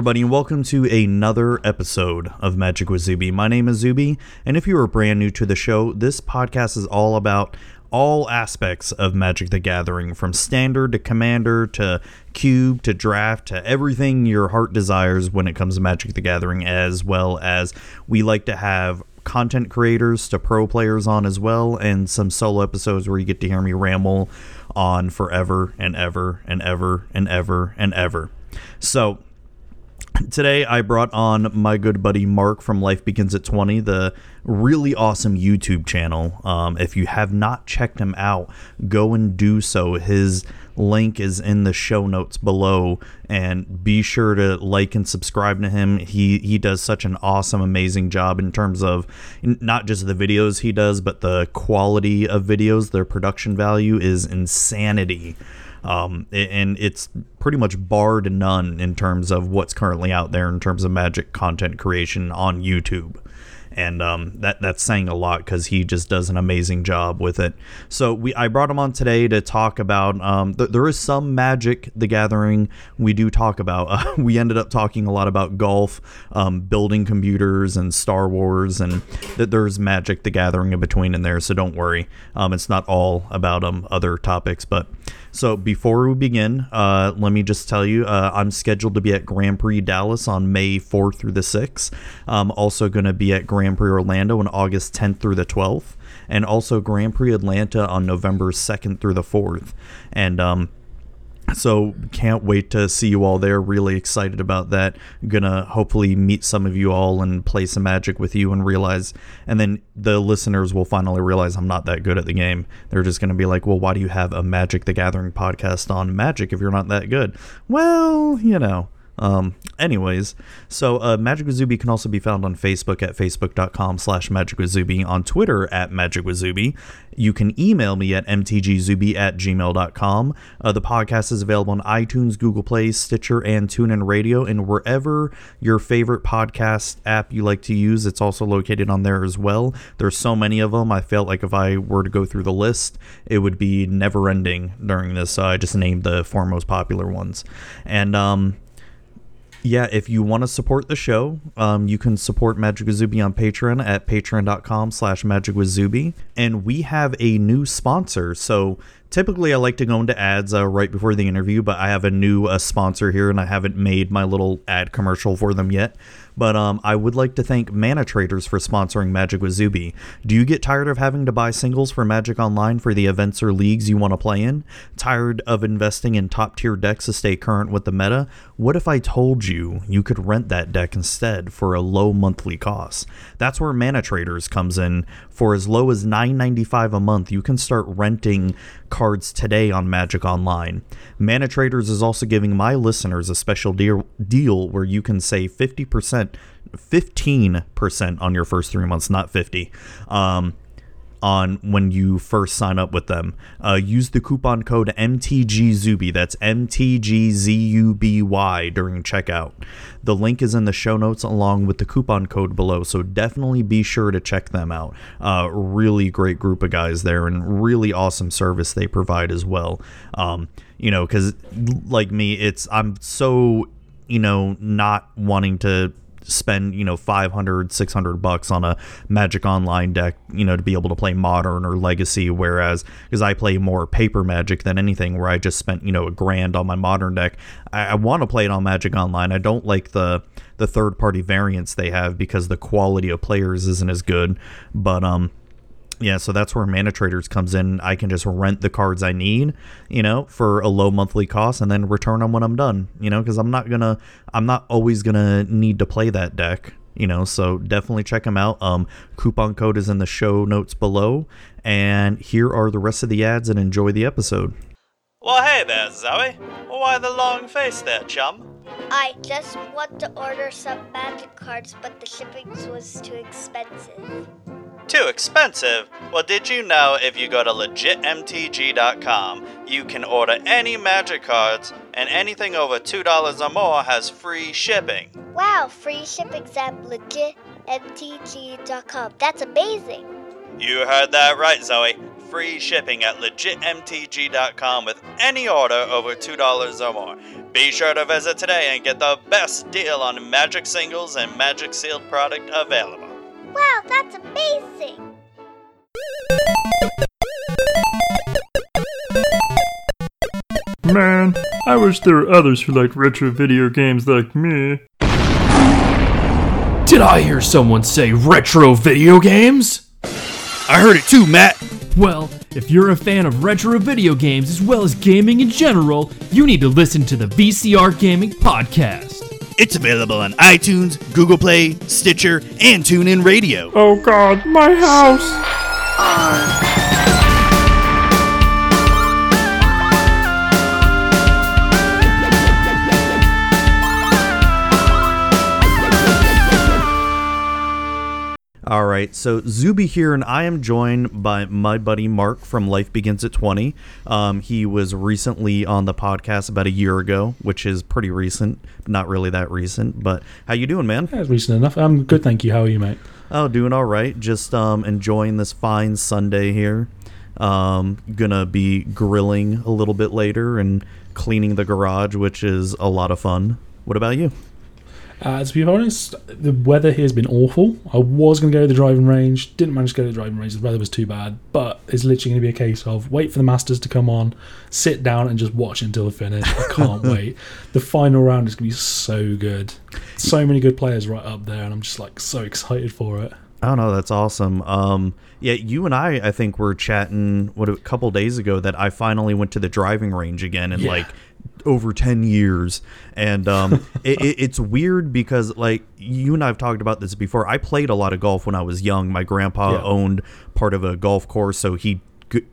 Everybody, and welcome to another episode of Magic with Zuby. My name is Zuby, and if you are brand new to the show, this podcast is all about all aspects of Magic the Gathering, from standard to commander to cube to draft to everything your heart desires when it comes to Magic the Gathering, as well as we like to have content creators to pro players on as well, and some solo episodes where you get to hear me ramble on forever and ever and ever and ever and ever and ever. So, Today, I brought on my good buddy Mark from Life Begins at 20, the really awesome YouTube channel. Um, if you have not checked him out, go and do so. His link is in the show notes below, and be sure to like and subscribe to him. He he does such an awesome, amazing job in terms of not just the videos he does, but the quality of videos. Their production value is insanity. Um, and it's pretty much barred none in terms of what's currently out there in terms of magic content creation on YouTube and um, that that's saying a lot because he just does an amazing job with it. So we I brought him on today to talk about. Um, th- there is some Magic the Gathering we do talk about. Uh, we ended up talking a lot about golf, um, building computers, and Star Wars, and that there's Magic the Gathering in between in there. So don't worry, um, it's not all about um other topics, but. So before we begin, uh, let me just tell you, uh, I'm scheduled to be at Grand Prix Dallas on May 4th through the 6th. I'm also going to be at Grand Prix Orlando on August 10th through the 12th, and also Grand Prix Atlanta on November 2nd through the 4th. And um, so can't wait to see you all there. Really excited about that. Gonna hopefully meet some of you all and play some magic with you and realize and then the listeners will finally realize I'm not that good at the game. They're just gonna be like, Well, why do you have a Magic the Gathering podcast on magic if you're not that good? Well, you know. Um, anyways, so uh, Magic with Zuby can also be found on Facebook at facebook.com slash Magic on Twitter at Magic. You can email me at mtgzuby at gmail.com. Uh, the podcast is available on iTunes, Google Play, Stitcher, and TuneIn Radio, and wherever your favorite podcast app you like to use, it's also located on there as well. There's so many of them. I felt like if I were to go through the list, it would be never ending during this. So I just named the four most popular ones. And, um, yeah, if you want to support the show, um, you can support Magic with Zuby on Patreon at patreon.com slash Magic with Zuby. And we have a new sponsor. So typically I like to go into ads uh, right before the interview, but I have a new uh, sponsor here and I haven't made my little ad commercial for them yet. But um, I would like to thank Mana Traders for sponsoring Magic with Zuby. Do you get tired of having to buy singles for Magic Online for the events or leagues you want to play in? Tired of investing in top tier decks to stay current with the meta? What if I told you you could rent that deck instead for a low monthly cost? That's where Mana Traders comes in. For as low as $9.95 a month, you can start renting cards today on Magic Online. Mana Traders is also giving my listeners a special deal, deal where you can save 50%, 15% on your first three months, not 50. Um, on when you first sign up with them. Uh, use the coupon code MTGZUBY, that's MTGZUBY during checkout. The link is in the show notes along with the coupon code below, so definitely be sure to check them out. Uh, really great group of guys there and really awesome service they provide as well. Um, you know, because like me, it's I'm so you know not wanting to spend you know 500 600 bucks on a magic online deck you know to be able to play modern or legacy whereas because i play more paper magic than anything where i just spent you know a grand on my modern deck i, I want to play it on magic online. I don't like the the third party variants they have because the quality of players isn't as good but um yeah, so that's where Mana Traders comes in. I can just rent the cards I need, you know, for a low monthly cost and then return them when I'm done, you know, because I'm not gonna, I'm not always gonna need to play that deck, you know. So definitely check them out. Um, coupon code is in the show notes below, and here are the rest of the ads, and enjoy the episode. Well, hey there, Zoe. Why the long face there, chum? I just want to order some magic cards, but the shipping was too expensive. Too expensive? Well, did you know if you go to legitmtg.com, you can order any magic cards, and anything over $2 or more has free shipping? Wow, free shipping's at legitmtg.com. That's amazing. You heard that right, Zoe. free shipping at legitmtg.com with any order over $2 or more. Be sure to visit today and get the best deal on Magic singles and Magic sealed product available. Wow, that's amazing! Man, I wish there were others who liked retro video games like me. Did I hear someone say retro video games? I heard it too, Matt. Well, if you're a fan of retro video games as well as gaming in general, you need to listen to the VCR Gaming Podcast. It's available on iTunes, Google Play, Stitcher, and TuneIn Radio. Oh god, my house! All right, so Zuby here, and I am joined by my buddy Mark from Life Begins at 20. Um, he was recently on the podcast about a year ago, which is pretty recent, not really that recent. But how you doing, man? That's recent enough. I'm good, thank you. How are you, mate? Oh, doing all right. Just um, enjoying this fine Sunday here. Um, gonna be grilling a little bit later and cleaning the garage, which is a lot of fun. What about you? Uh, to be honest, the weather here has been awful. I was going to go to the driving range, didn't manage to go to the driving range. The weather was too bad. But it's literally going to be a case of wait for the Masters to come on, sit down and just watch until the finish. I can't wait. The final round is going to be so good. So many good players right up there, and I'm just like so excited for it. Oh no, that's awesome. Um, yeah, you and I, I think, were chatting what a couple days ago that I finally went to the driving range again and Yeah. like over ten years, and um, it, it, it's weird because like you and I have talked about this before. I played a lot of golf when I was young. My grandpa Yeah. owned part of a golf course, so he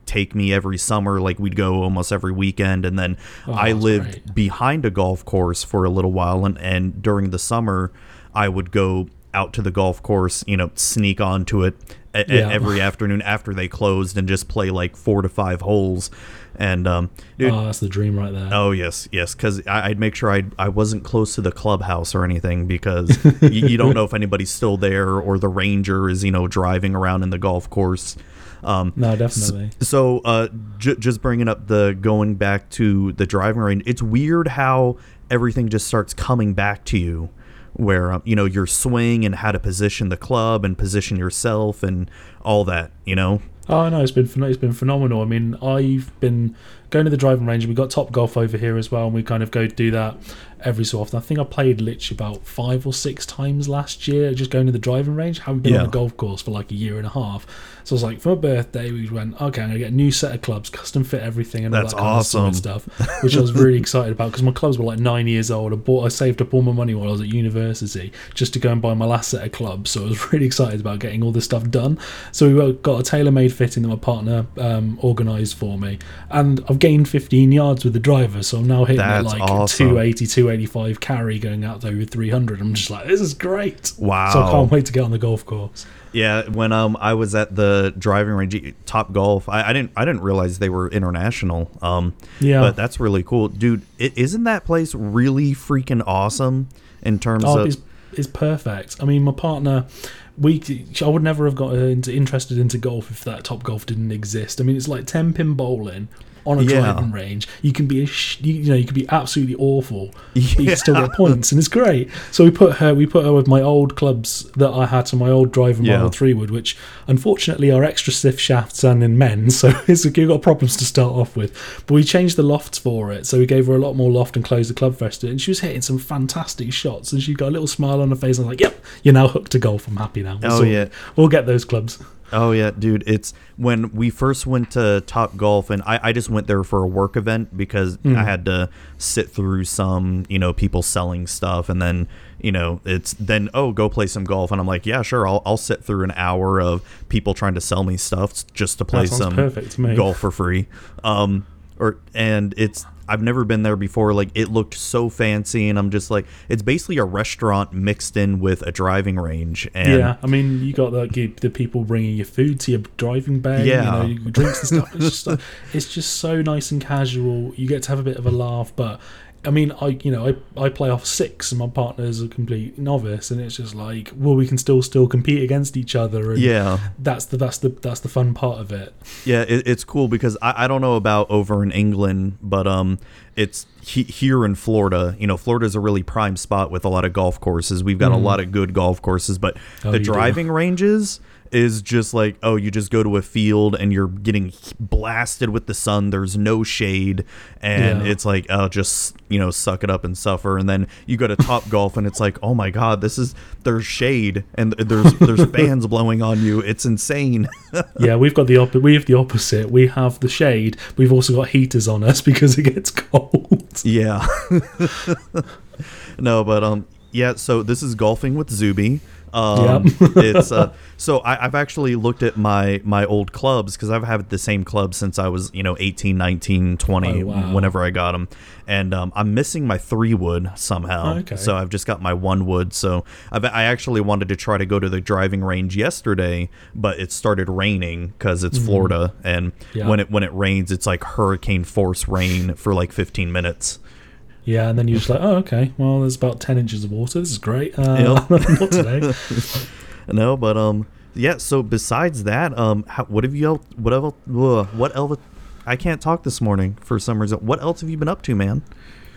take me every summer like we'd go almost every weekend and then i lived behind a golf course for a little while and, and during the summer i would go out to the golf course you know sneak onto it a- Yeah. every afternoon after they closed and just play like four to five holes and um dude Oh, that's the dream right there. Oh yes, yes. Because I'd make sure I I wasn't close to the clubhouse or anything because you, you don't know if anybody's still there or the ranger is you know driving around in the golf course. Um, No, definitely. so uh, j- just bringing up the going back to the driving range, it's weird how everything just starts coming back to you, where um, you know your swing and how to position the club and position yourself and all that. You know. Oh no, it's been it's been phenomenal. I mean, I've been going to the driving range. We got Top Golf over here as well, and we kind of go do that every so often. I think I played literally about five or six times last year, just going to the driving range. Haven't been Yeah. on the golf course for like a year and a half. So I was like, for my birthday, we went, okay, I'm gonna get a new set of clubs, custom fit everything, and That's all that kind awesome. of stuff, which I was really excited about because my clubs were like nine years old. I bought, I saved up all my money while I was at university just to go and buy my last set of clubs. So I was really excited about getting all this stuff done. So we got a TaylorMade fitting that my partner um, organised for me, and I've gained 15 yards with the driver. So I'm now hitting at That's like awesome. 280, 285 carry going out there with 300. I'm just like, this is great. Wow. So I can't wait to get on the golf course. Yeah, when um I was at the driving range, Top Golf, I, I didn't I didn't realize they were international. Um, Yeah. but that's really cool, dude. is isn't that place really freaking awesome in terms Oh, of? it's, it's perfect. I mean, my partner, we I would never have got into, interested into golf if that top golf didn't exist. I mean, it's like ten pin bowling on a Yeah. driving range. You can be a sh- you, you know you can be absolutely awful, but you still get points, and it's great. So we put her we put her with my old clubs that I had to my old driving Yeah. model three wood, which unfortunately are extra stiff shafts and in men, so it's you've got problems to start off with. But we changed the lofts for it, so we gave her a lot more loft and closed the club fest, and she was hitting some fantastic shots, and she got a little smile on her face. And I was like, "Yep, you're now hooked to golf. I'm happy now." Oh, yeah. we'll get those clubs. Oh yeah, dude. It's when we first went to Top Golf, and I, I just went there for a work event because I had to sit through some, you know, people selling stuff, and then you know, it's then oh, go play some golf, and I'm like, yeah, sure, I'll I'll sit through an hour of people trying to sell me stuff just to play some to golf for free. Um, or and it's I've never been there before. Like it looked so fancy, and I'm just like, it's basically a restaurant mixed in with a driving range. And yeah, I mean, you got like you- the people bringing your food to your driving bay, Yeah. you know, drinks and stuff. It's just, it's just so nice and casual. You get to have a bit of a laugh, but I mean, I you know I, I play off six, and my partner's a complete novice, and it's just like, well, we can still still compete against each other, and Yeah. that's the that's the that's the fun part of it. Yeah, it, it's cool because I, I don't know about over in England, but um, it's he, here in Florida. You know, Florida's a really prime spot with a lot of golf courses. We've got a lot of good golf courses, but Oh, the you do. driving ranges is just like oh, you just go to a field and you're getting blasted with the sun. There's no shade, and Yeah. it's like oh, just you know, suck it up and suffer. And then you go to Top Golf, and it's like oh my god, this is there's shade and there's there's fans blowing on you. It's insane. yeah, we've got the op- we have the opposite. We have the shade. We've also got heaters on us because it gets cold. Yeah. no, but um, yeah. So this is golfing with Zuby. Um, Yep. it's uh, so I, I've actually looked at my my old clubs because I've had the same clubs since I was you know 18, 19, 20, Oh, wow. whenever I got them, and um, I'm missing my three wood somehow. Okay. So I've just got my one wood. So I've, I actually wanted to try to go to the driving range yesterday, but it started raining because it's Florida, and Mm-hmm. Yeah. when it when it rains, it's like hurricane force rain for like 15 minutes. Yeah, and then you're just like, oh, okay. Well, there's about ten inches of water. This is great. Uh, Yep. not today. No, but um, yeah. So besides that, um, how, what have you el- what else? What else? I can't talk this morning for some reason. What else have you been up to, man?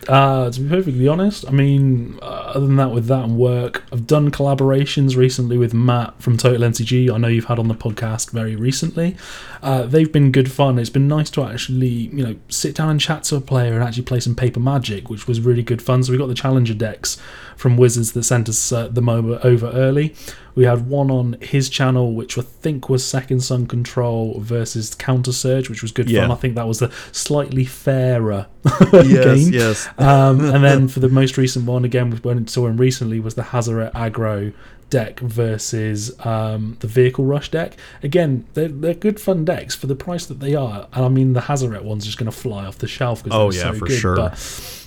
Uh, to be perfectly honest, I mean, uh, other than that, with that and work, I've done collaborations recently with Matt from Total MTG. I know you've had on the podcast very recently. Uh, they've been good fun. It's been nice to actually, you know, sit down and chat to a player and actually play some paper magic, which was really good fun. So we got the challenger decks from Wizards that sent us uh, them over, over early. We had one on his channel, which I think was Second Sun Control versus Counter Surge, which was good Yeah. fun. I think that was the slightly fairer Yes, game. yes. Um, and then for the most recent one, again, we went and saw him recently, was the Hazoret Aggro deck versus um, the vehicle rush deck. Again, they're, they're good fun decks for the price that they are. And I mean, the Hazoret one's just going to fly off the shelf because Oh, they're yeah, so for good. sure. But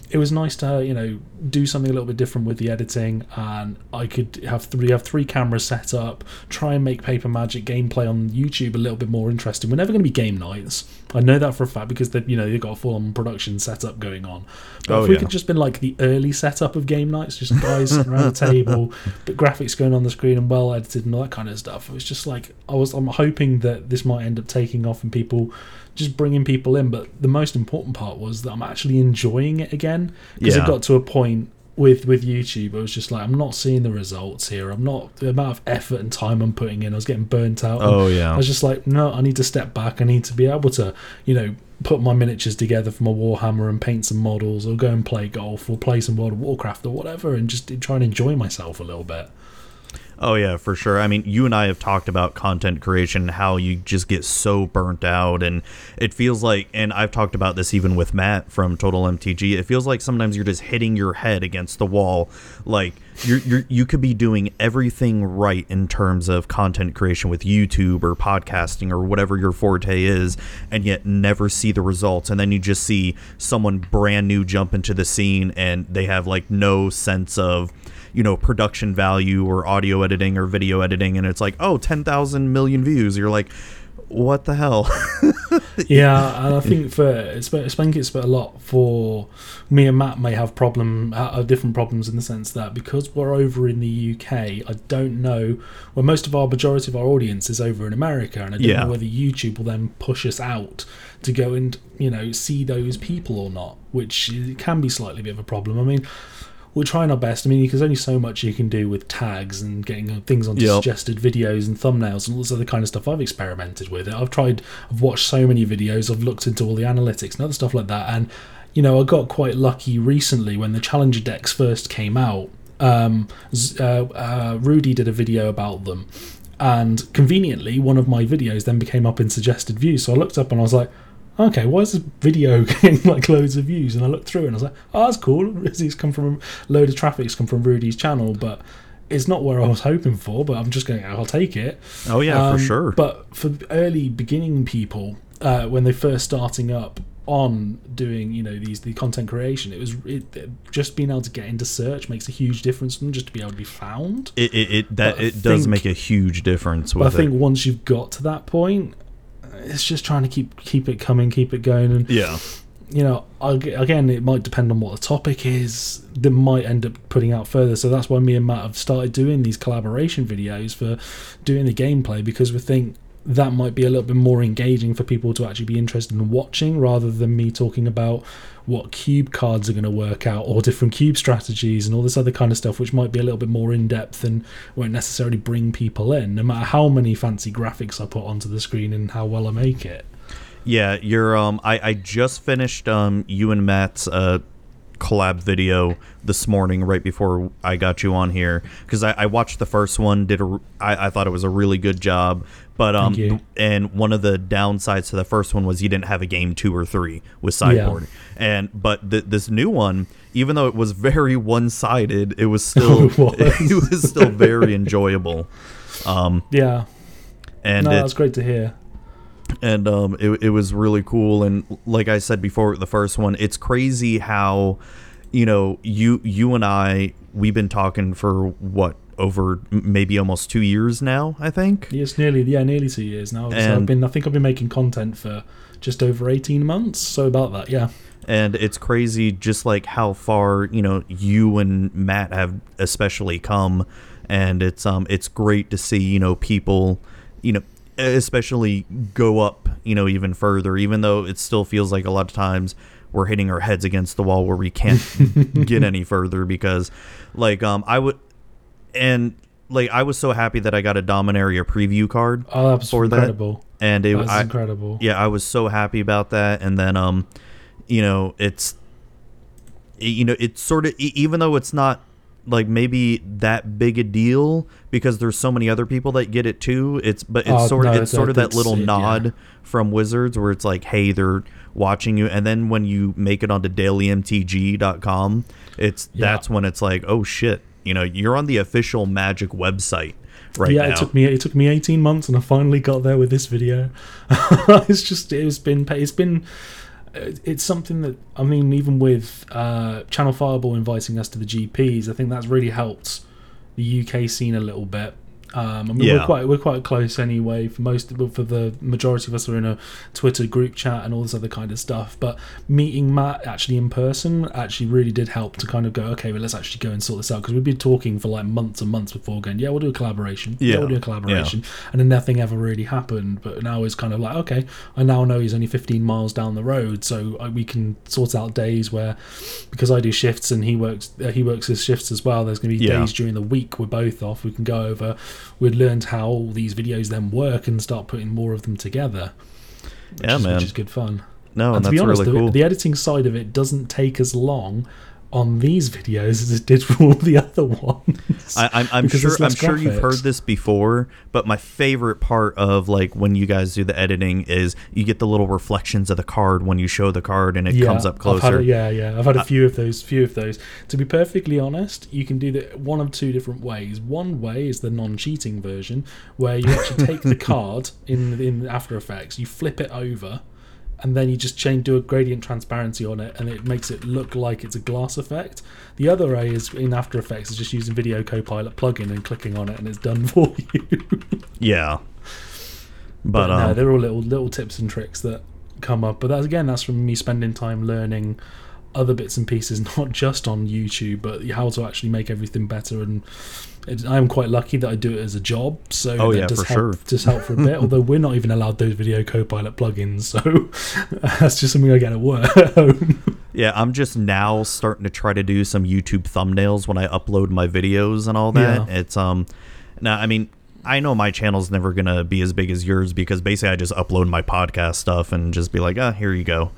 it was nice to you know do something a little bit different with the editing, and I could have three have three cameras set up, try and make Paper Magic gameplay on YouTube a little bit more interesting. We're never going to be game nights. I know that for a fact because they you know they've got a full on production setup going on. But Oh, if we yeah. could just been like the early setup of game nights, just guys around the table, but graphics going on the screen and well edited and all that kind of stuff. It was just like I was. I'm hoping that this might end up taking off and people just bringing people in. But the most important part was that I'm actually enjoying it again because Yeah. it got to a point with with YouTube. I was just like, I'm not seeing the results here. I'm not the amount of effort and time I'm putting in. I was getting burnt out. Oh, yeah. I was just like, no, I need to step back. I need to be able to, you know. Put my miniatures together for my Warhammer and paint some models, or go and play golf, or play some World of Warcraft, or whatever, and just try and enjoy myself a little bit. Oh yeah, for sure. I mean, you and I have talked about content creation, how you just get so burnt out, and it feels like. And I've talked about this even with Matt from Total MTG. It feels like sometimes you're just hitting your head against the wall. Like you're, you're you could be doing everything right in terms of content creation with YouTube or podcasting or whatever your forte is, and yet never see the results. And then you just see someone brand new jump into the scene, and they have like no sense of you know production value or audio editing or video editing and it's like oh 10,000 million views you're like what the hell yeah, and I think for it's, I think it's a lot for me and Matt may have problem uh, different problems in the sense that because we're over in the UK, I don't know. Well, most of our majority of our audience is over in America, and I don't Yeah. know whether YouTube will then push us out to go and you know see those people or not, which can be slightly bit of a problem. I mean. We're trying our best. I mean, there's only so much you can do with tags and getting things onto Yep. suggested videos and thumbnails and all this other kind of stuff. I've experimented with it. I've tried. I've watched so many videos. I've looked into all the analytics and other stuff like that. And you know, I got quite lucky recently when the Challenger decks first came out. Um, uh, uh, Rudy did a video about them, and conveniently, one of my videos then became up in suggested views. So I looked up and I was like. Okay, why is this video getting like loads of views? And I looked through and I was like, "Oh, that's cool. It's come from a load of traffic's come from Rudy's channel, but it's not where I was hoping for. But I'm just going, I'll take it. oh yeah Um, for sure But for early beginning people, uh, when they're first starting up on doing, you know, these the content creation, it was it, just being able to get into search makes a huge difference for them just to be able to be found. it, it, it that but I it does think- make a huge difference But I think once you've got to that point, it's just trying to keep keep it coming, keep it going, and yeah you know, again, it might depend on what the topic is. That might end up putting out further. So that's why me and Matt have started doing these collaboration videos for doing the gameplay because we think that might be a little bit more engaging for people to actually be interested in watching rather than me talking about what cube cards are going to work out or different cube strategies and all this other kind of stuff which might be a little bit more in depth and won't necessarily bring people in no matter how many fancy graphics I put onto the screen and how well I make it Yeah, you're. Um, I I just finished um you and Matt's uh collab video this morning right before I got you on here because I, I watched the first one. Did a I, I thought it was a really good job, but um and one of the downsides to the first one was you didn't have a game two or three with sideboard, and but th- this new one. Even though it was very one-sided, it was still It was. it was still very enjoyable. Um, yeah and no it's that's great to hear and um, it, it was really cool. And like I said before, the first one, it's crazy how, you know, you you and I we've been talking for what over maybe almost two years now. I think. It's nearly yeah, nearly two years now. So I've And- been I think I've been making content for just over eighteen months. So about that, yeah. and it's crazy just like how far you know you and Matt have especially come and it's um it's great to see you know people you know especially go up you know even further even though it still feels like a lot of times we're hitting our heads against the wall where we can't get any further because like um I would and like I was so happy that I got a Dominaria preview card Oh, that was for that incredible. and it was incredible. yeah i was so happy about that and then um you know it's you know it's sort of even though it's not like maybe that big a deal because there's so many other people that get it too it's but it's Oh, sort of no, it's sort of that little it, yeah. nod from wizards where it's like hey they're watching you and then when you make it onto dailymtg.com it's Yeah. that's when it's like oh shit you know you're on the official magic website right yeah, now it took me it took me eighteen months, and I finally got there with this video. it's just it's been it's been it's something that I mean, even with uh, Channel Fireball inviting us to the GPs, I think that's really helped the UK scene a little bit. Um, I mean, Yeah. we're quite we're quite close anyway. For most, for the majority of us, are in a Twitter group chat and all this other kind of stuff. But meeting Matt actually in person actually really did help to kind of go, okay, well, let's actually go and sort this out because we've been talking for like months and months before, going, yeah, we'll do a collaboration, yeah, Yeah. we'll do a collaboration, and then nothing ever really happened. But now it's kind of like, okay, I now know he's only 15 miles down the road, so I, we can sort out days where, because I do shifts and he works, uh, he works his shifts as well. There's going to be Yeah. days during the week we're both off. We can go over. We'd learned how all these videos then work and start putting more of them together. Which Yeah, is, man. Which is good fun. no and and to be honest, really the, cool the editing side of it doesn't take as long on these videos as it did for all the other ones. I, I'm, I'm sure I'm less sure you've heard this before, but my favorite part of like when you guys do the editing is you get the little reflections of the card when you show the card and it comes up closer. a- yeah, yeah. I've had a few of those. Few of those. To be perfectly honest, you can do that one of two different ways. One way is the non-cheating version, where you actually take the card in in After Effects, you flip it over, and then you just change do a gradient transparency on it, and it makes it look like it's a glass effect. The other way is in After Effects is just using Video Copilot plugin and clicking on it, and it's done for you. Yeah. But, But, no, um, they're all little little tips and tricks that come up. But that's again, that's from me spending time learning other bits and pieces, not just on YouTube, but how to actually make everything better. And it, I'm quite lucky that I do it as a job, so Oh, that yeah, does help, sure. does help for a bit. although we're not even allowed those Video Copilot plugins, so that's just something I get at work. yeah, I'm just now starting to try to do some YouTube thumbnails when I upload my videos and all that. Yeah. It's um now I mean I know my channel's never gonna be as big as yours because basically I just upload my podcast stuff and just be like, ah, here you go.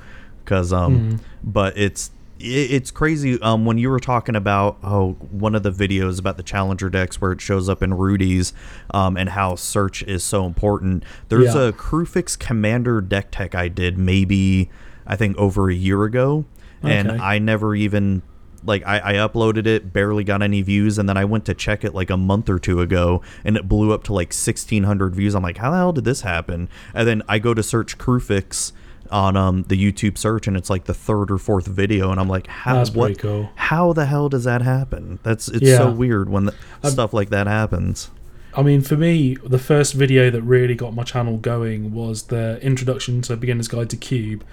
Cause um, but it's it, it's crazy. Um, when you were talking about oh one of the videos about the Challenger decks where it shows up in Rudy's, um, and how search is so important. There's Yeah. a Kruphix Commander deck tech I did maybe I think over a year ago, and I never even like I, I uploaded it, barely got any views, and then I went to check it like a month or two ago, and it blew up to like sixteen hundred views. I'm like, how the hell did this happen? And then I go to search Kruphix on um the YouTube search, and it's like the third or fourth video, and I'm like, how That's what? cool. How the hell does that happen? That's it's Yeah. so weird when the, stuff like that happens. I mean, for me, the first video that really got my channel going was the introduction to Beginner's Guide to Cube,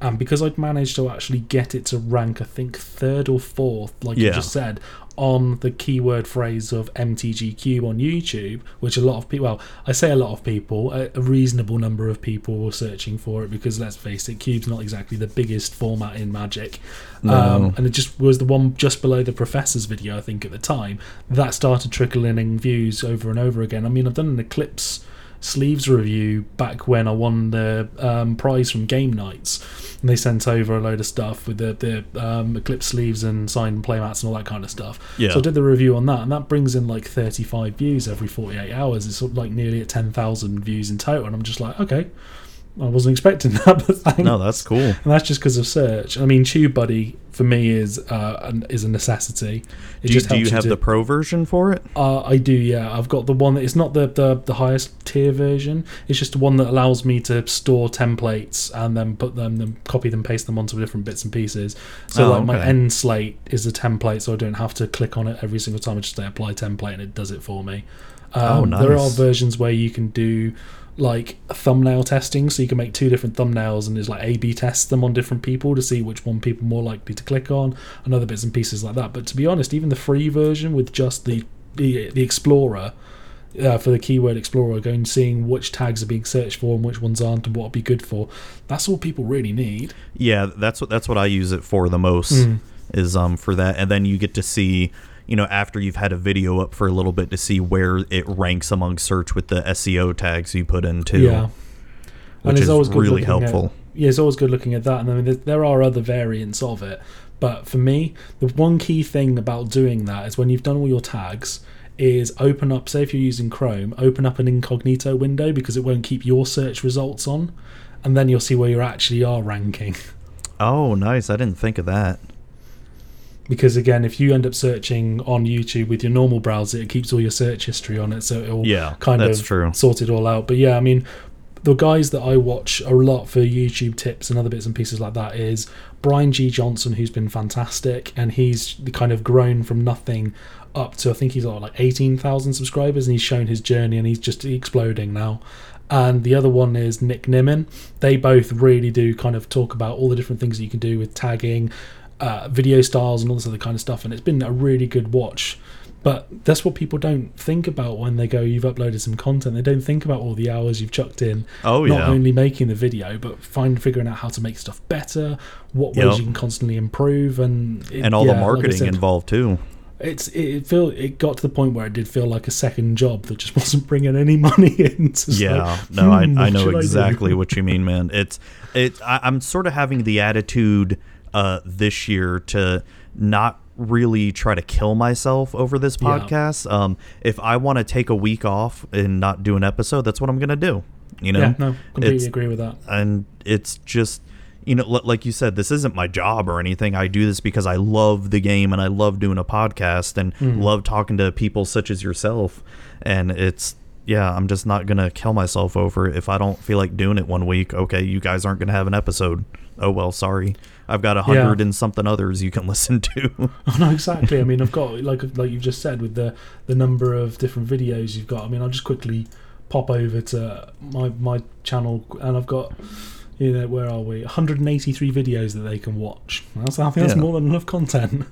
And because I'd managed to actually get it to rank, I think third or fourth, like you just said, on the keyword phrase of MTG Cube on YouTube, which a lot of people, well, I say a lot of people, a, a reasonable number of people were searching for it because let's face it, Cube's not exactly the biggest format in Magic. Um, and it just was the one just below the Professor's video, I think, at the time. That started trickling in views over and over again. I mean, I've done an Eclipse sleeves review back when I won the um, prize from Game Nights, and they sent over a load of stuff with the the um, Eclipse sleeves and signed playmats and all that kind of stuff. Yeah. So I did the review on that, and that brings in like 35 views every 48 hours. It's like nearly at 10,000 views in total, and I'm just like, okay. I wasn't expecting that, but thanks. No, that's cool. And that's just because of search. I mean, TubeBuddy for me is uh, an, is a necessity. It Do you, just do you have to- the pro version for it? uh, I do, yeah. I've got the one that it's not the, the the highest tier version. It's just the one that allows me to store templates and then put them, then copy them, paste them onto different bits and pieces. So Oh, like my end slate is a template, so I don't have to click on it every single time. I just say apply template and it does it for me. Um, Oh, There are versions where you can do like thumbnail testing, so you can make two different thumbnails and there's like A/B test them on different people to see which one people are more likely to click on, and other bits and pieces like that. But to be honest, even the free version with just the the, the Explorer uh, for the keyword Explorer, going seeing which tags are being searched for and which ones aren't, and what would be good for. That's all people really need. Yeah, that's what that's what I use it for the most Mm. is um for that, and then you get to see, you know, after you've had a video up for a little bit to see where it ranks among search with the SEO tags you put in too. Yeah. which is really helpful. At, yeah, it's always good looking at that. And I mean, there, there are other variants of it. But for me, the one key thing about doing that is when you've done all your tags, is open up, say if you're using Chrome, open up an incognito window because it won't keep your search results on. And then you'll see where you actually are ranking. Oh, nice! I didn't think of that. Because again, if you end up searching on YouTube with your normal browser, it keeps all your search history on it, so it'll Yeah, kind that's of true. sort it all out. But yeah, I mean, the guys that I watch a lot for YouTube tips and other bits and pieces like that is Brian G. Johnson, who's been fantastic, and he's kind of grown from nothing up to I think he's got like eighteen thousand subscribers, and he's shown his journey, and he's just exploding now. And the other one is Nick Nimmin. They both really do kind of talk about all the different things that you can do with tagging, uh, video styles, and all this other kind of stuff. And it's been a really good watch. But that's what people don't think about when they go, you've uploaded some content. They don't think about all the hours you've chucked in. Oh, Not yeah. only making the video, but find figuring out how to make stuff better, what ways you can constantly improve, and it- And all yeah, the like marketing said, involved too. It's it, feel it got to the point where it did feel like a second job that just wasn't bringing any money in. Yeah, like, no, I, hmm, I know exactly what you mean, man. It's it. I, I'm sort of having the attitude uh, this year to not really try to kill myself over this Yeah. podcast. Um, if I want to take a week off and not do an episode, that's what I'm gonna do. You know, yeah, no, completely It's- agree with that. and it's just you know li- like you said this isn't my job or anything i do this because i love the game and i love doing a podcast and Mm. love talking to people such as yourself and it's yeah i'm just not gonna kill myself over it if i don't feel like doing it one week okay you guys aren't gonna have an episode oh well sorry i've got a hundred and something others you can listen to Oh, no, exactly. I mean, I've got like like you've just said with the the number of different videos you've got. I mean, I'll just quickly pop over to my my channel, and I've got you know where are we? 183 videos that they can watch. That's I think that's Yeah. more than enough content.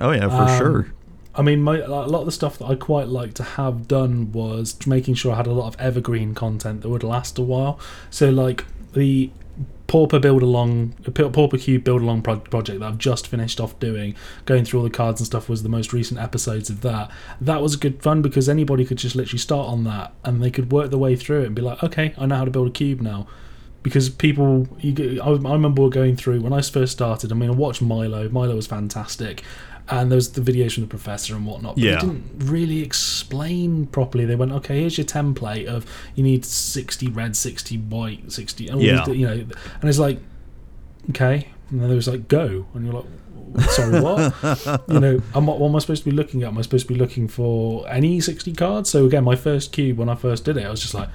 oh yeah for Um, sure I mean, my, a lot of the stuff that I quite like to have done was making sure I had a lot of evergreen content that would last a while. So, like the Pauper build along, Pauper Cube build along pro- project that I've just finished off doing, going through all the cards and stuff was the most recent episodes of that. That was good fun because anybody could just literally start on that and they could work their way through it and be like, okay, I know how to build a cube now. Because people you I, I remember going through when I first started I mean I watched Milo. Milo was fantastic and there was the videos from the professor and whatnot but Yeah. they didn't really explain properly they went okay here's your template of you need 60 red 60 white 60 and Yeah. these, you know and it's like okay and then there was like go and you're like sorry what you know I'm, what, am I supposed to be looking at am I supposed to be looking for any 60 cards so again my first cube when I first did it I was just like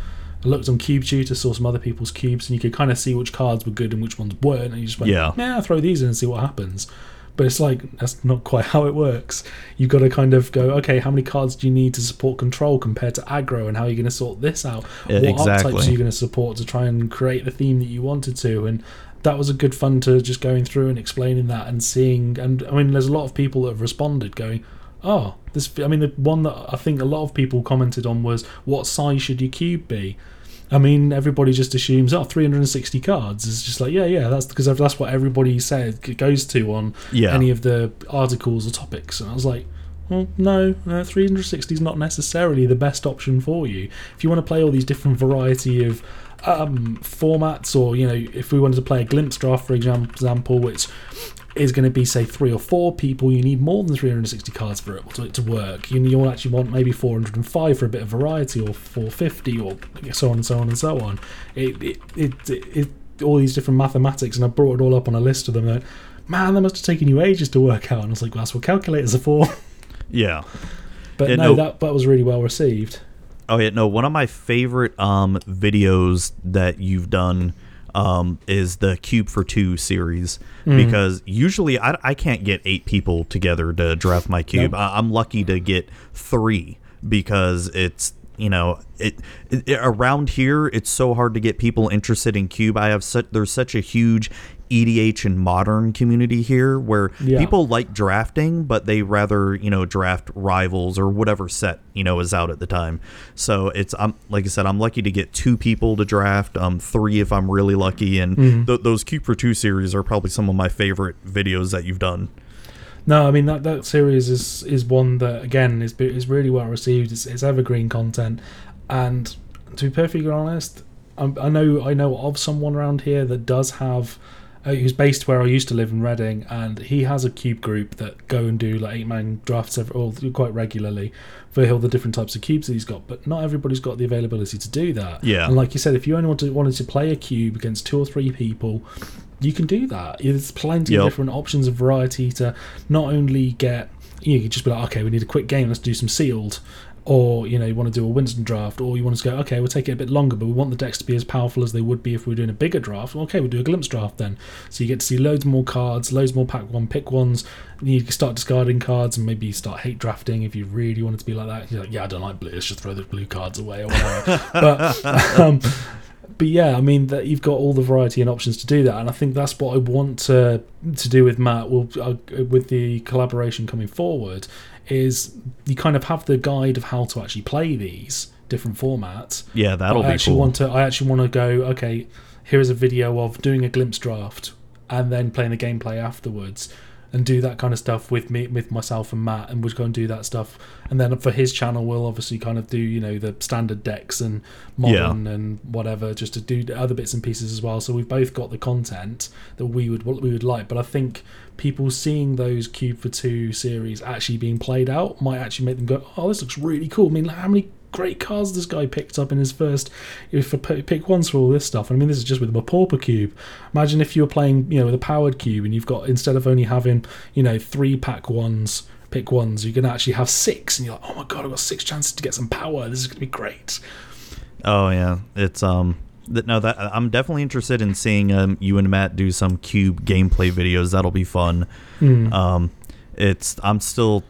I looked on Cube Tutor, saw some other people's cubes, and you could kind of see which cards were good and which ones weren't. And you just went, Yeah. yeah, throw these in and see what happens. But it's like that's not quite how it works. You've got to kind of go, okay, how many cards do you need to support control compared to aggro, and how are you going to sort this out? Yeah, what exactly. archetypes are you going to support to try and create the theme that you wanted to? And that was a good fun to just going through and explaining that and seeing. And I mean, there's a lot of people that have responded, going, "Oh, this." I mean, the one that I think a lot of people commented on was, "What size should your cube be?" I mean, everybody just assumes, oh, 360 cards. It's just like, yeah, yeah, that's because that's what everybody said it goes to on Yeah. any of the articles or topics. And I was like, well, no, no 360 is not necessarily the best option for you. If you want to play all these different variety of um, formats, or you know, if we wanted to play a glimpse draft, for example, which is going to be say three or four people, you need more than 360 cards for it to, to work. You you'll actually want maybe 405 for a bit of variety, or 450, or so on and so on and so on. It it it, it, it all these different mathematics, and I brought it all up on a list of them. And, man, that must have taken you ages to work out. And I was like, well, that's what calculators are for. Yeah. But Yeah, no, no. that that was really well received. Oh yeah, no. One of my favorite um videos that you've done um is the Cube for Two series because usually I, I can't get eight people together to draft my cube. Nope. I, I'm lucky to get three because it's you know it, it, it- around here it's so hard to get people interested in cube. I have such there's such a huge EDH and modern community here where Yeah. people like drafting, but they rather you know draft rivals or whatever set you know is out at the time. So it's I'm like I said, I'm lucky to get two people to draft, um, three if I'm really lucky, and Mm-hmm. th- those Cube for Two series are probably some of my favorite videos that you've done. No, I mean that that series is is one that again is is really well received. It's, it's evergreen content, and to be perfectly honest, I, I know I know of someone around here that does have. Uh, who's based where I used to live in Reading, and he has a cube group that go and do like eight man drafts every, all, quite regularly for all the different types of cubes that he's got. But not everybody's got the availability to do that. Yeah. and like you said, if you only want to, wanted to play a cube against two or three people, you can do that. There's plenty Yep. of different options of variety to not only get you, know, you could just be like, okay, we need a quick game, let's do some sealed. Or, you know, you want to do a Winston draft, or you want to go, okay, we'll take it a bit longer, but we want the decks to be as powerful as they would be if we were doing a bigger draft. Okay, we'll do a glimpse draft then. So you get to see loads more cards, loads more pack one, pick ones. And you can start discarding cards and maybe start hate drafting if you really want it to be like that. You're like, yeah, I don't like blue, let's just throw the blue cards away or whatever. but um, but yeah, I mean that you've got all the variety and options to do that, and I think that's what I want to to do with Matt. Will uh, with the collaboration coming forward, is you kind of have the guide of how to actually play these different formats. Yeah, that'll I be actually cool. want to. I actually want to go. Okay, here is a video of doing a glimpse draft and then playing the gameplay afterwards. And do that kind of stuff with me, with myself and Matt, and we'll go and do that stuff. And then for his channel, we'll obviously kind of do you know the standard decks and modern and whatever, just to do the other bits and pieces as well. So we've both got the content that we would what we would like. But I think people seeing those Cube for Two series actually being played out might actually make them go, "Oh, this looks really cool." I mean, how many great cards this guy picked up in his first if p- pick ones for all this stuff. I mean, this is just with a pauper cube. Imagine if you were playing, you know, with a powered cube and you've got instead of only having, you know, three pack ones, pick ones, you can actually have six, and you're like, oh my god, I've got six chances to get some power. This is going to be great. Oh yeah, it's um. That, no, that I'm definitely interested in seeing um you and Matt do some cube gameplay videos. That'll be fun. Um, it's I'm still.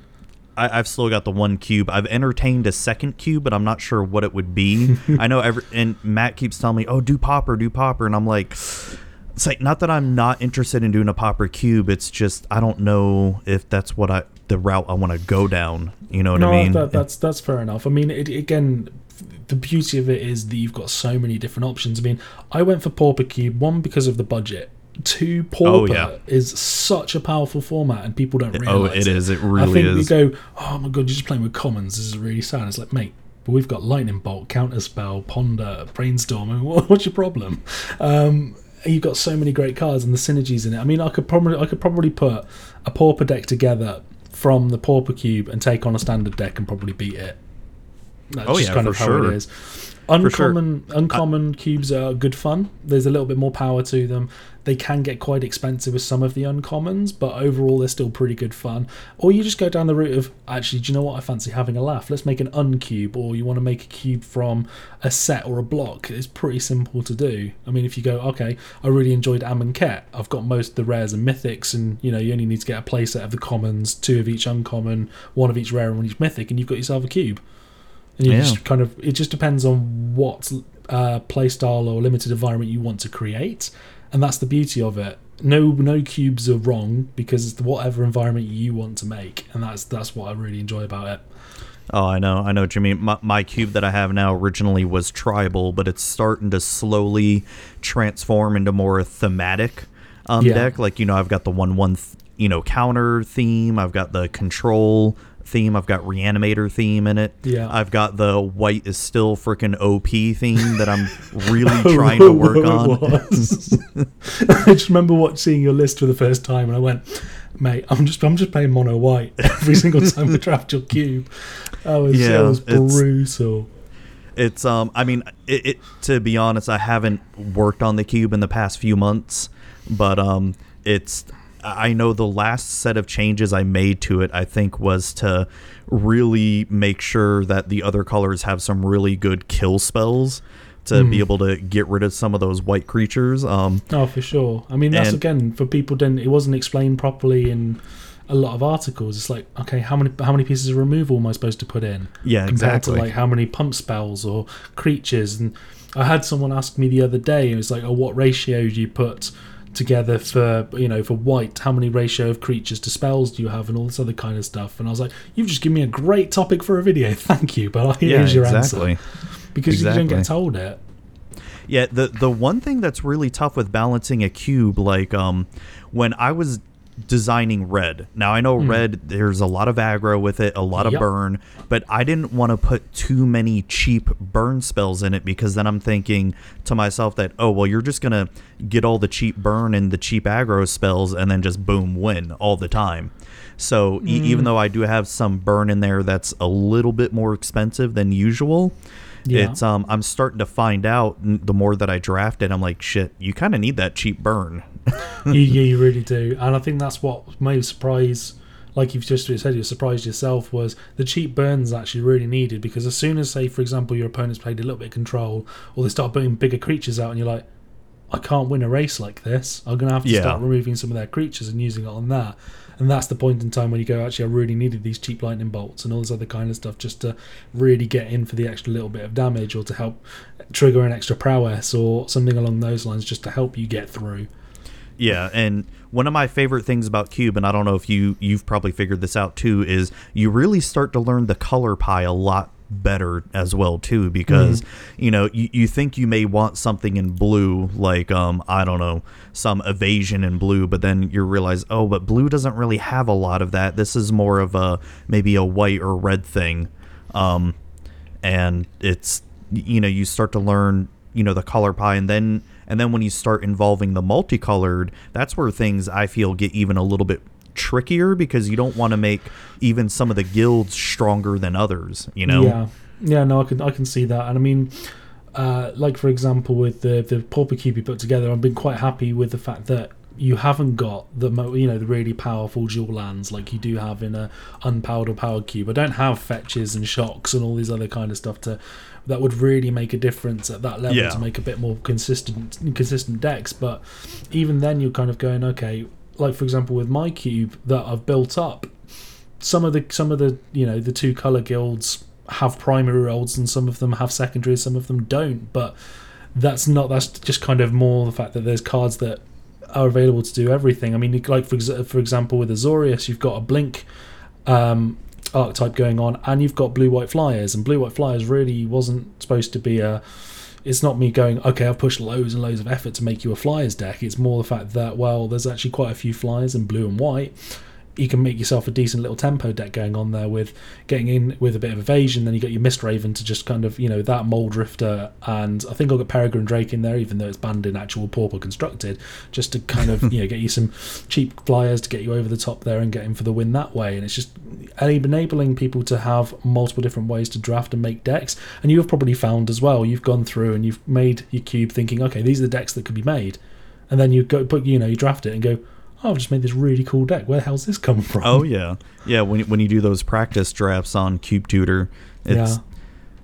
I, I've still got the one cube. I've entertained a second cube, but I'm not sure what it would be. I know every and Matt keeps telling me, "Oh, do Pauper, do Pauper," and I'm like, it's like not that I'm not interested in doing a Pauper cube. It's just I don't know if that's what I the route I want to go down. You know what no, I mean? that, that's that's fair enough. I mean, it, again, the beauty of it is that you've got so many different options. I mean, I went for Pauper Cube one because of the budget. Two, Pauper Oh, yeah. is such a powerful format, and people don't realize. oh, it is. It really is. I think is. we go, oh my god, you're just playing with commons. This is really sad. It's like, mate, but we've got lightning bolt, counterspell, ponder, brainstorm. I mean, what, what's your problem? Um, you've got so many great cards and the synergies in it. I mean, I could probably I could probably put a pauper deck together from the pauper cube and take on a standard deck and probably beat it. That's Oh, just yeah, kind for of how sure. it is. For sure. Uncommon uncommon cubes are good fun. There's a little bit more power to them. They can get quite expensive with some of the uncommons, but overall they're still pretty good fun. Or you just go down the route of actually, do you know what? I fancy having a laugh. Let's make an uncube, or you want to make a cube from a set or a block. It's pretty simple to do. I mean, if you go, okay, I really enjoyed Amonkhet. I've got most of the rares and mythics, and you know you only need to get a playset of the commons, two of each uncommon, one of each rare, and one each mythic, and you've got yourself a cube. And you Yeah. just kind of it just depends on what uh, playstyle or limited environment you want to create, and that's the beauty of it. No, no cubes are wrong because it's whatever environment you want to make, and that's that's what I really enjoy about it. Oh, I know, I know what you mean. My, my cube that I have now originally was tribal, but it's starting to slowly transform into more thematic um, Yeah. deck. Like you know, I've got the one one, th- you know, counter theme. I've got the control theme. I've got reanimator theme in it. Yeah. I've got the white is still freaking OP theme that I'm really trying to work on. I just remember what seeing your list for the first time, and I went, "Mate, I'm just I'm just playing mono white every single time we draft your cube." That was Yeah, that was it's- brutal. It's um I mean it, it to be honest I haven't worked on the cube in the past few months but um it's I know the last set of changes I made to it I think was to really make sure that the other colors have some really good kill spells to be able to get rid of some of those white creatures um Oh, for sure. I mean, that's And- again for people. Didn't it wasn't explained properly in a lot of articles. It's like, okay, how many how many pieces of removal am I supposed to put in? Yeah, compared exactly. to like how many pump spells or creatures. And I had someone ask me the other day. It was like, oh, what ratio do you put together for you know for white? How many ratio of creatures to spells do you have, and all this other kind of stuff? And I was like, you've just given me a great topic for a video. Thank you, but yeah here's your exactly answer because you don't get told it. Yeah, the the one thing that's really tough with balancing a cube, like um, when I was designing red. Now I know red, there's a lot of aggro with it, a lot of Hmm. Yep. burn, but I didn't want to put too many cheap burn spells in it because then I'm thinking to myself that oh well, you're just gonna get all the cheap burn and the cheap aggro spells and then just boom win all the time. So e- Hmm. even though I do have some burn in there that's a little bit more expensive than usual, Yeah. it's um I'm starting to find out the more that I draft it, I'm like shit, you kind of need that cheap burn. you, yeah, you really do, and I think that's what made surprise. Like you've just said, you surprised yourself was the cheap burns actually really needed because as soon as, say, for example, your opponent's played a little bit of control or they start putting bigger creatures out, and you're like, I can't win a race like this. I'm gonna have to Yeah. start removing some of their creatures and using it on that. And that's the point in time when you go, actually, I really needed these cheap lightning bolts and all this other kind of stuff just to really get in for the extra little bit of damage or to help trigger an extra prowess or something along those lines just to help you get through. Yeah, and one of my favorite things about Cube, and I don't know if you you've probably figured this out too, is you really start to learn the color pie a lot better as well too because you know you, you think you may want something in blue like um i don't know some evasion in blue but then you realize oh but blue doesn't really have a lot of that. This is more of a maybe a white or red thing. Um and it's you know you start to learn you know the color pie and then and then when you start involving the multicolored that's where things i feel get even a little bit trickier because you don't want to make even some of the guilds stronger than others you know? Yeah, yeah, no, I can I can see that, and I mean, uh, like for example, with the the pauper cube you put together, I've been quite happy with the fact that you haven't got the mo- you know the really powerful dual lands like you do have in a unpowered or powered cube. I don't have fetches and shocks and all these other kind of stuff to that would really make a difference at that level Yeah. to make a bit more consistent consistent decks. But even then, you're kind of going okay. Like for example, with my cube that I've built up, some of the some of the you know the two color guilds have primary roles and some of them have secondary some of them don't but that's not that's just kind of more the fact that there's cards that are available to do everything i mean like for, for example with azorius you've got a blink um archetype going on and you've got blue white flyers and blue white flyers really wasn't supposed to be a it's not me going okay i've pushed loads and loads of effort to make you a flyers deck. It's more the fact that well there's actually quite a few flyers in blue and white you can make yourself a decent little tempo deck going on there with getting in with a bit of evasion. Then you got your Mist Raven to just kind of you know that Mulldrifter, and I think I'll get Peregrine Drake in there, even though it's banned in actual Pauper constructed, just to kind of you know get you some cheap flyers to get you over the top there and get in for the win that way. And it's just enabling people to have multiple different ways to draft and make decks. And you have probably found as well, you've gone through and you've made your cube thinking, okay, these are the decks that could be made, and then you go put you know you draft it and go. Oh, I've just made this really cool deck. Where the hell's this come from? Oh yeah, yeah. When when you do those practice drafts on Cube Tutor, it's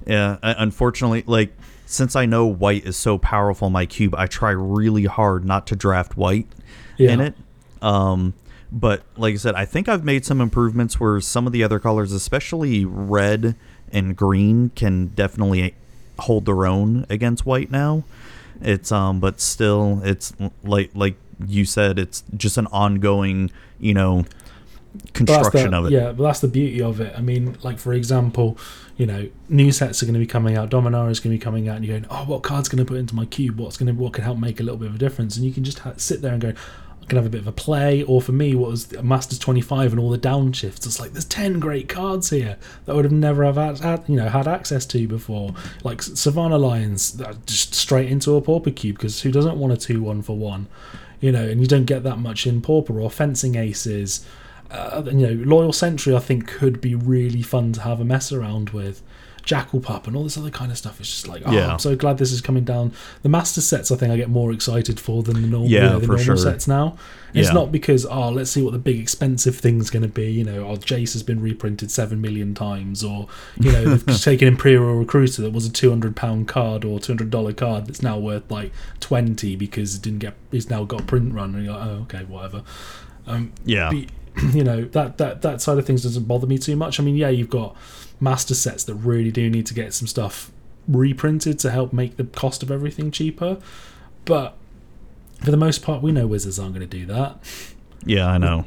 yeah. uh, Unfortunately, like since I know white is so powerful in my cube, I try really hard not to draft white Yeah. in it. Um, but like I said, I think I've made some improvements where some of the other colors, especially red and green, can definitely hold their own against white now. It's um, but still, it's like like you said, it's just an ongoing, you know, construction the, of it. Yeah, but that's the beauty of it. I mean, like for example, you know, new sets are going to be coming out. Dominaria is going to be coming out, and you're going, oh, what card's going to put into my cube? What's going to what can help make a little bit of a difference? And you can just ha- sit there and go. I can have a bit of a play, or for me, what was Masters 25 and all the downshifts? It's like there's 10 great cards here that I would have never have had, had you know had access to before, like Savannah Lions, just straight into a pauper cube because who doesn't want a two one for one, you know? And you don't get that much in pauper or fencing aces uh, you know, Loyal Sentry, I think, could be really fun to have a mess around with. Jackal Pup and all this other kind of stuff. It's just like, oh, Yeah. I'm so glad this is coming down. The Master sets, I think, I get more excited for than the normal, Yeah, you know, the normal sure. sets now. It's not because, oh, let's see what the big expensive thing's going to be. You know, oh, Jace has been reprinted seven million times, or you know, they've taken Imperial Recruiter that was a two hundred pound card or two hundred dollar card that's now worth like twenty because it didn't get, it's now got print run, and you're like, oh, okay, whatever. Um, Yeah. be- you know that that that side of things doesn't bother me too much. I mean, yeah, you've got master sets that really do need to get some stuff reprinted to help make the cost of everything cheaper, but for the most part, we know wizards aren't going to do that. Yeah, I know.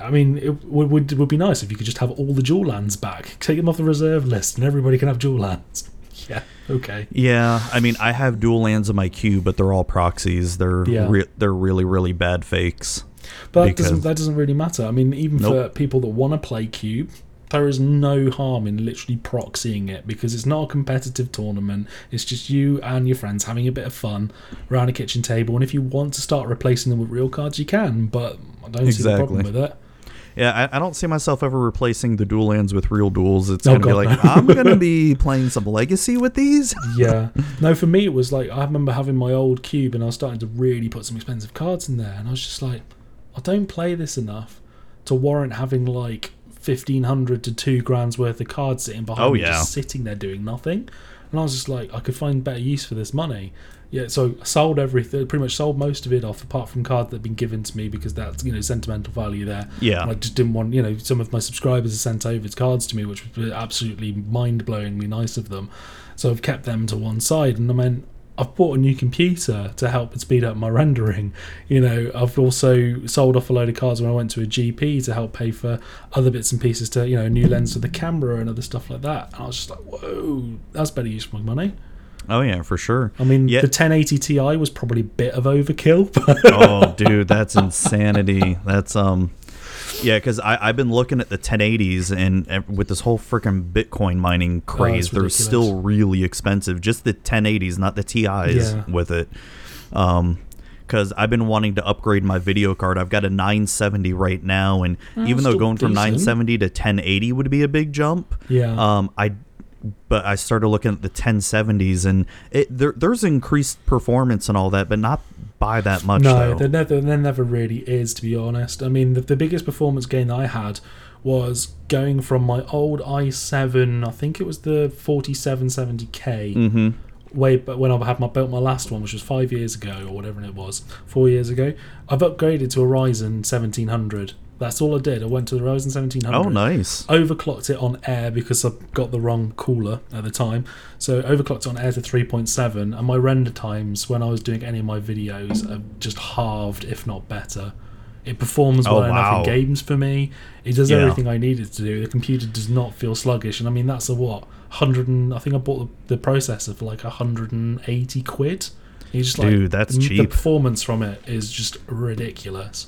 I mean, it would, would would be nice if you could just have all the dual lands back, take them off the reserve list, and everybody can have dual lands. Yeah, okay. Yeah, I mean, I have dual lands in my cube, but they're all proxies. They're Yeah. re- they're really really bad fakes. But that doesn't that doesn't really matter. I mean, even for people that want to play cube, there is no harm in literally proxying it because it's not a competitive tournament. It's just you and your friends having a bit of fun around a kitchen table. And if you want to start replacing them with real cards, you can. But I don't see the problem with it. Yeah, I, I don't see myself ever replacing the dual lands with real duals. It's Oh, gonna be like no. I'm gonna be playing some legacy with these. Yeah. no, for me it was like I remember having my old cube and I was starting to really put some expensive cards in there, and I was just like, I don't play this enough to warrant having like fifteen hundred to two grand's worth of cards sitting behind Oh, me, yeah. just sitting there doing nothing. And I was just like, I could find better use for this money. Yeah, so I sold everything, pretty much sold most of it off, apart from cards that had been given to me because that's you know sentimental value there. Yeah. And I just didn't want, you know, some of my subscribers have sent over cards to me, which was absolutely mind blowingly nice of them. So I've kept them to one side. And I mean, I've bought a new computer to help speed up my rendering. You know, I've also sold off a load of cars when I went to a GP to help pay for other bits and pieces to, you know, a new lens for the camera and other stuff like that. And I was just like, whoa, that's better use of my money. Oh yeah, for sure. I mean, Yeah. the 1080 Ti was probably a bit of overkill, but oh, dude, that's insanity. That's um, yeah, because I've been looking at the 1080s and uh, with this whole freaking Bitcoin mining craze, they're ridiculous. still really expensive. Just the 1080s, not the TIs Yeah. with it. Um, because I've been wanting to upgrade my video card. I've got a 970 right now, and even though going from decent. 970 to 1080 would be a big jump, Yeah. Um, I but I started looking at the 1070s, and it there, there's increased performance and all that, but not by that much. No, though. there never, there never really is, to be honest. I mean, the, the biggest performance gain that I had was going from my old i7, I think it was the 4770K, Mm-hmm. way but when I had my built my last one, which was five years ago or whatever it was, four years ago. I've upgraded to a Ryzen 1700. That's all I did. I went to the Ryzen 1700 Oh, nice. overclocked it on air because I got the wrong cooler at the time. So overclocked it on air to 3.7, and my render times when I was doing any of my videos are just halved, if not better. It performs Oh, well enough wow. in games for me. It does Yeah. everything I needed to do. The computer does not feel sluggish, and I mean that's a what hundred and I think I bought the, the processor for like hundred and eighty quid. You just like Dude, that's cheap. The performance from it is just ridiculous.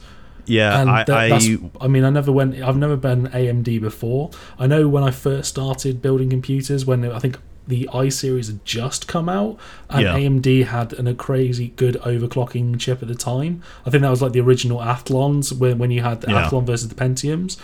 Yeah, and I- that- I- I mean, I never went. I've never been AMD before. I know when I first started building computers, when I think the i series had just come out, and Yeah. AMD had an, a crazy good overclocking chip at the time. I think that was like the original Athlons when when you had the Yeah. Athlon versus the Pentiums.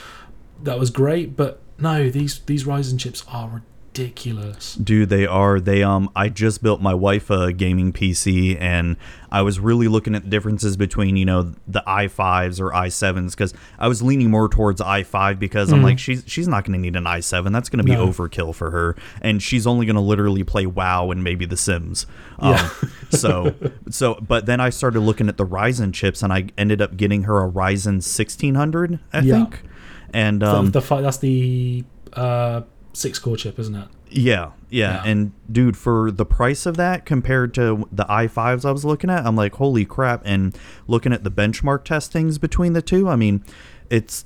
That was great, but no, these these Ryzen chips are ridiculous. Dude, they are. They um I just built my wife a gaming PC and I was really looking at the differences between, you know, the i5s or i7s cuz I was leaning more towards i5 because I'm like she's she's not going to need an i7. That's going to be No. overkill for her and she's only going to literally play WoW and maybe The Sims. Um Yeah. so so but then I started looking at the Ryzen chips and I ended up getting her a Ryzen 1600, I Yeah. think. And The- um the, fi- that's the uh, six core chip, isn't it? Yeah, yeah, Yeah. and dude, for the price of that compared to the i5s I was looking at, I'm like, holy crap! And looking at the benchmark testings between the two, I mean, it's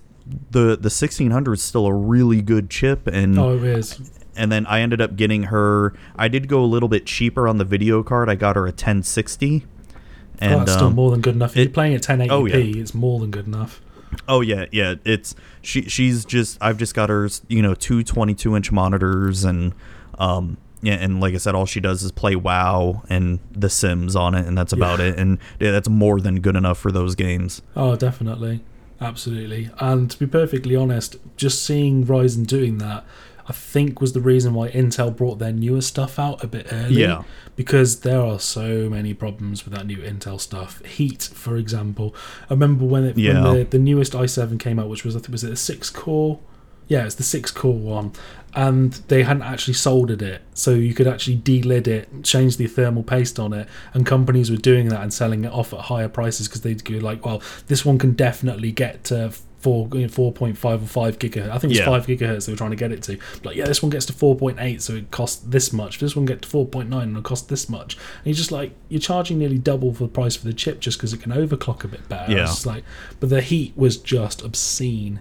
the the 1600 is still a really good chip, and Oh, it is. and then I ended up getting her. I did go a little bit cheaper on the video card. I got her a 1060, Oh, and that's still um, more than good enough. If you're playing at 1080p, oh, yeah. it's more than good enough. Oh yeah, yeah. It's she. She's just. I've just got her. You know, two 22 inch monitors, and um, yeah, and like I said, all she does is play WoW and The Sims on it, and that's about Yeah. it. And yeah, that's more than good enough for those games. Oh, definitely. Absolutely. And to be perfectly honest, just seeing Ryzen doing that, I think was the reason why Intel brought their newer stuff out a bit early. Yeah. Because there are so many problems with that new Intel stuff. Heat, for example. I remember when, it, Yeah. when the, the newest i7 came out, which was, I think, was it a six core? Yeah, it's the six core one. And they hadn't actually soldered it. So you could actually delid it, change the thermal paste on it. And companies were doing that and selling it off at higher prices because they'd go like, well, this one can definitely get to four, you know, 4.5 or 5 gigahertz. I think it's Yeah. 5 gigahertz they were trying to get it to. Like, yeah, this one gets to 4.8, so it costs this much. This one gets to 4.9 and it costs this much. And you're just like, you're charging nearly double for the price for the chip just because it can overclock a bit better. Yeah. It's like, but the heat was just obscene.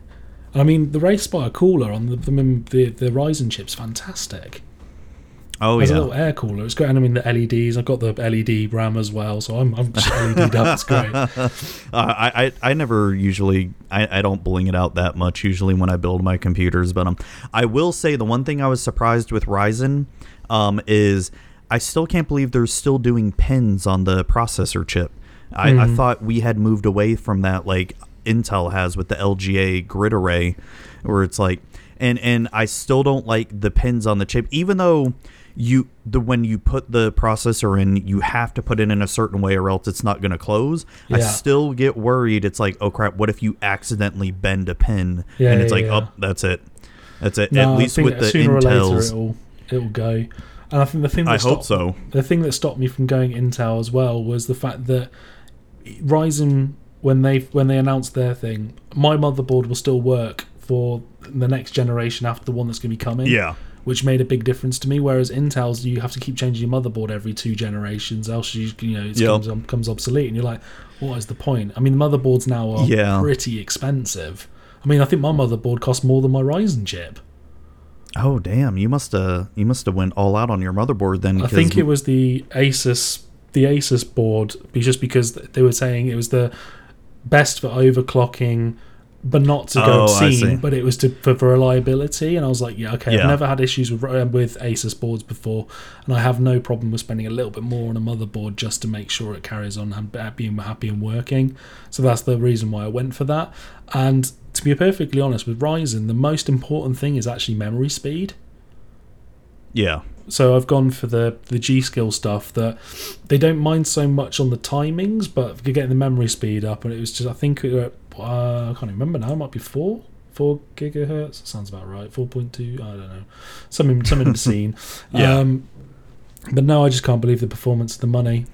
I mean, the Wraith Spire cooler on the the, the, the Ryzen chip's fantastic. Oh There's a little air cooler. It's great. And I mean, the LEDs. I've got the LED RAM as well, so I'm, I'm just LED'd up. It's great. Uh, I, I I never usually I, I don't bling it out that much usually when I build my computers, but um I will say the one thing I was surprised with Ryzen um is I still can't believe they're still doing pins on the processor chip. I, I thought we had moved away from that like Intel has with the LGA grid array, where it's like and and I still don't like the pins on the chip, even though you the when you put the processor in, you have to put it in a certain way or else it's not going to close. I still get worried. It's like, oh crap, what if you accidentally bend a pin Yeah, and it's yeah, like, yeah. oh, that's it, that's it. No, At least with the sooner or later Intels, it'll it'll go. And I think the thing that I hope stopped, so. the thing that stopped me from going Intel as well was the fact that Ryzen when they when they announced their thing, my motherboard will still work for the next generation after the one that's going to be coming. Yeah. Which made a big difference to me. Whereas Intel's, you have to keep changing your motherboard every two generations, else you you know it Yep. comes comes obsolete, and you're like, what is the point? I mean, the motherboards now are Yeah. pretty expensive. I mean, I think my motherboard costs more than my Ryzen chip. Oh damn, you must have you must have went all out on your motherboard then. I think it was the Asus the Asus board just because they were saying it was the best for overclocking but not to go Oh, obscene but it was to, for, for reliability. And I was like yeah okay Yeah. I've never had issues with uh, with Asus boards before. And I have no problem with spending a little bit more on a motherboard just to make sure it carries on and being happy and working. So that's the reason why I went for that. And to be perfectly honest with Ryzen the most important thing is actually memory speed. Yeah. so I've gone for the the G.Skill stuff that they don't mind so much on the timings, but you're getting the memory speed up, and it was just I think we were uh, I can't remember now. It might be four four gigahertz. Sounds about right. Four point two. I don't know. Something something in between. Yeah. Um, but no, I just can't believe the performance, the money.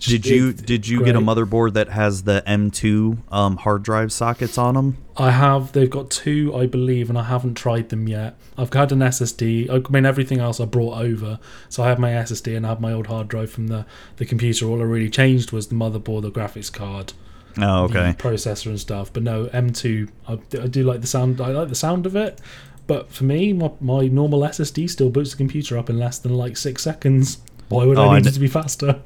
Did you did you get a motherboard that has the M2 um, hard drive sockets on them? I have. They've got two, I believe, and I haven't tried them yet. I've had an SSD. I mean, everything else I brought over. So I have my SSD and I have my old hard drive from the the computer. All I really changed was the motherboard, the graphics card, Oh, okay. processor, and stuff. But no, M2. I, I do like the sound. I like the sound of it. But for me, my, my normal SSD still boots the computer up in less than like six seconds. Why would Oh, I need it to be faster?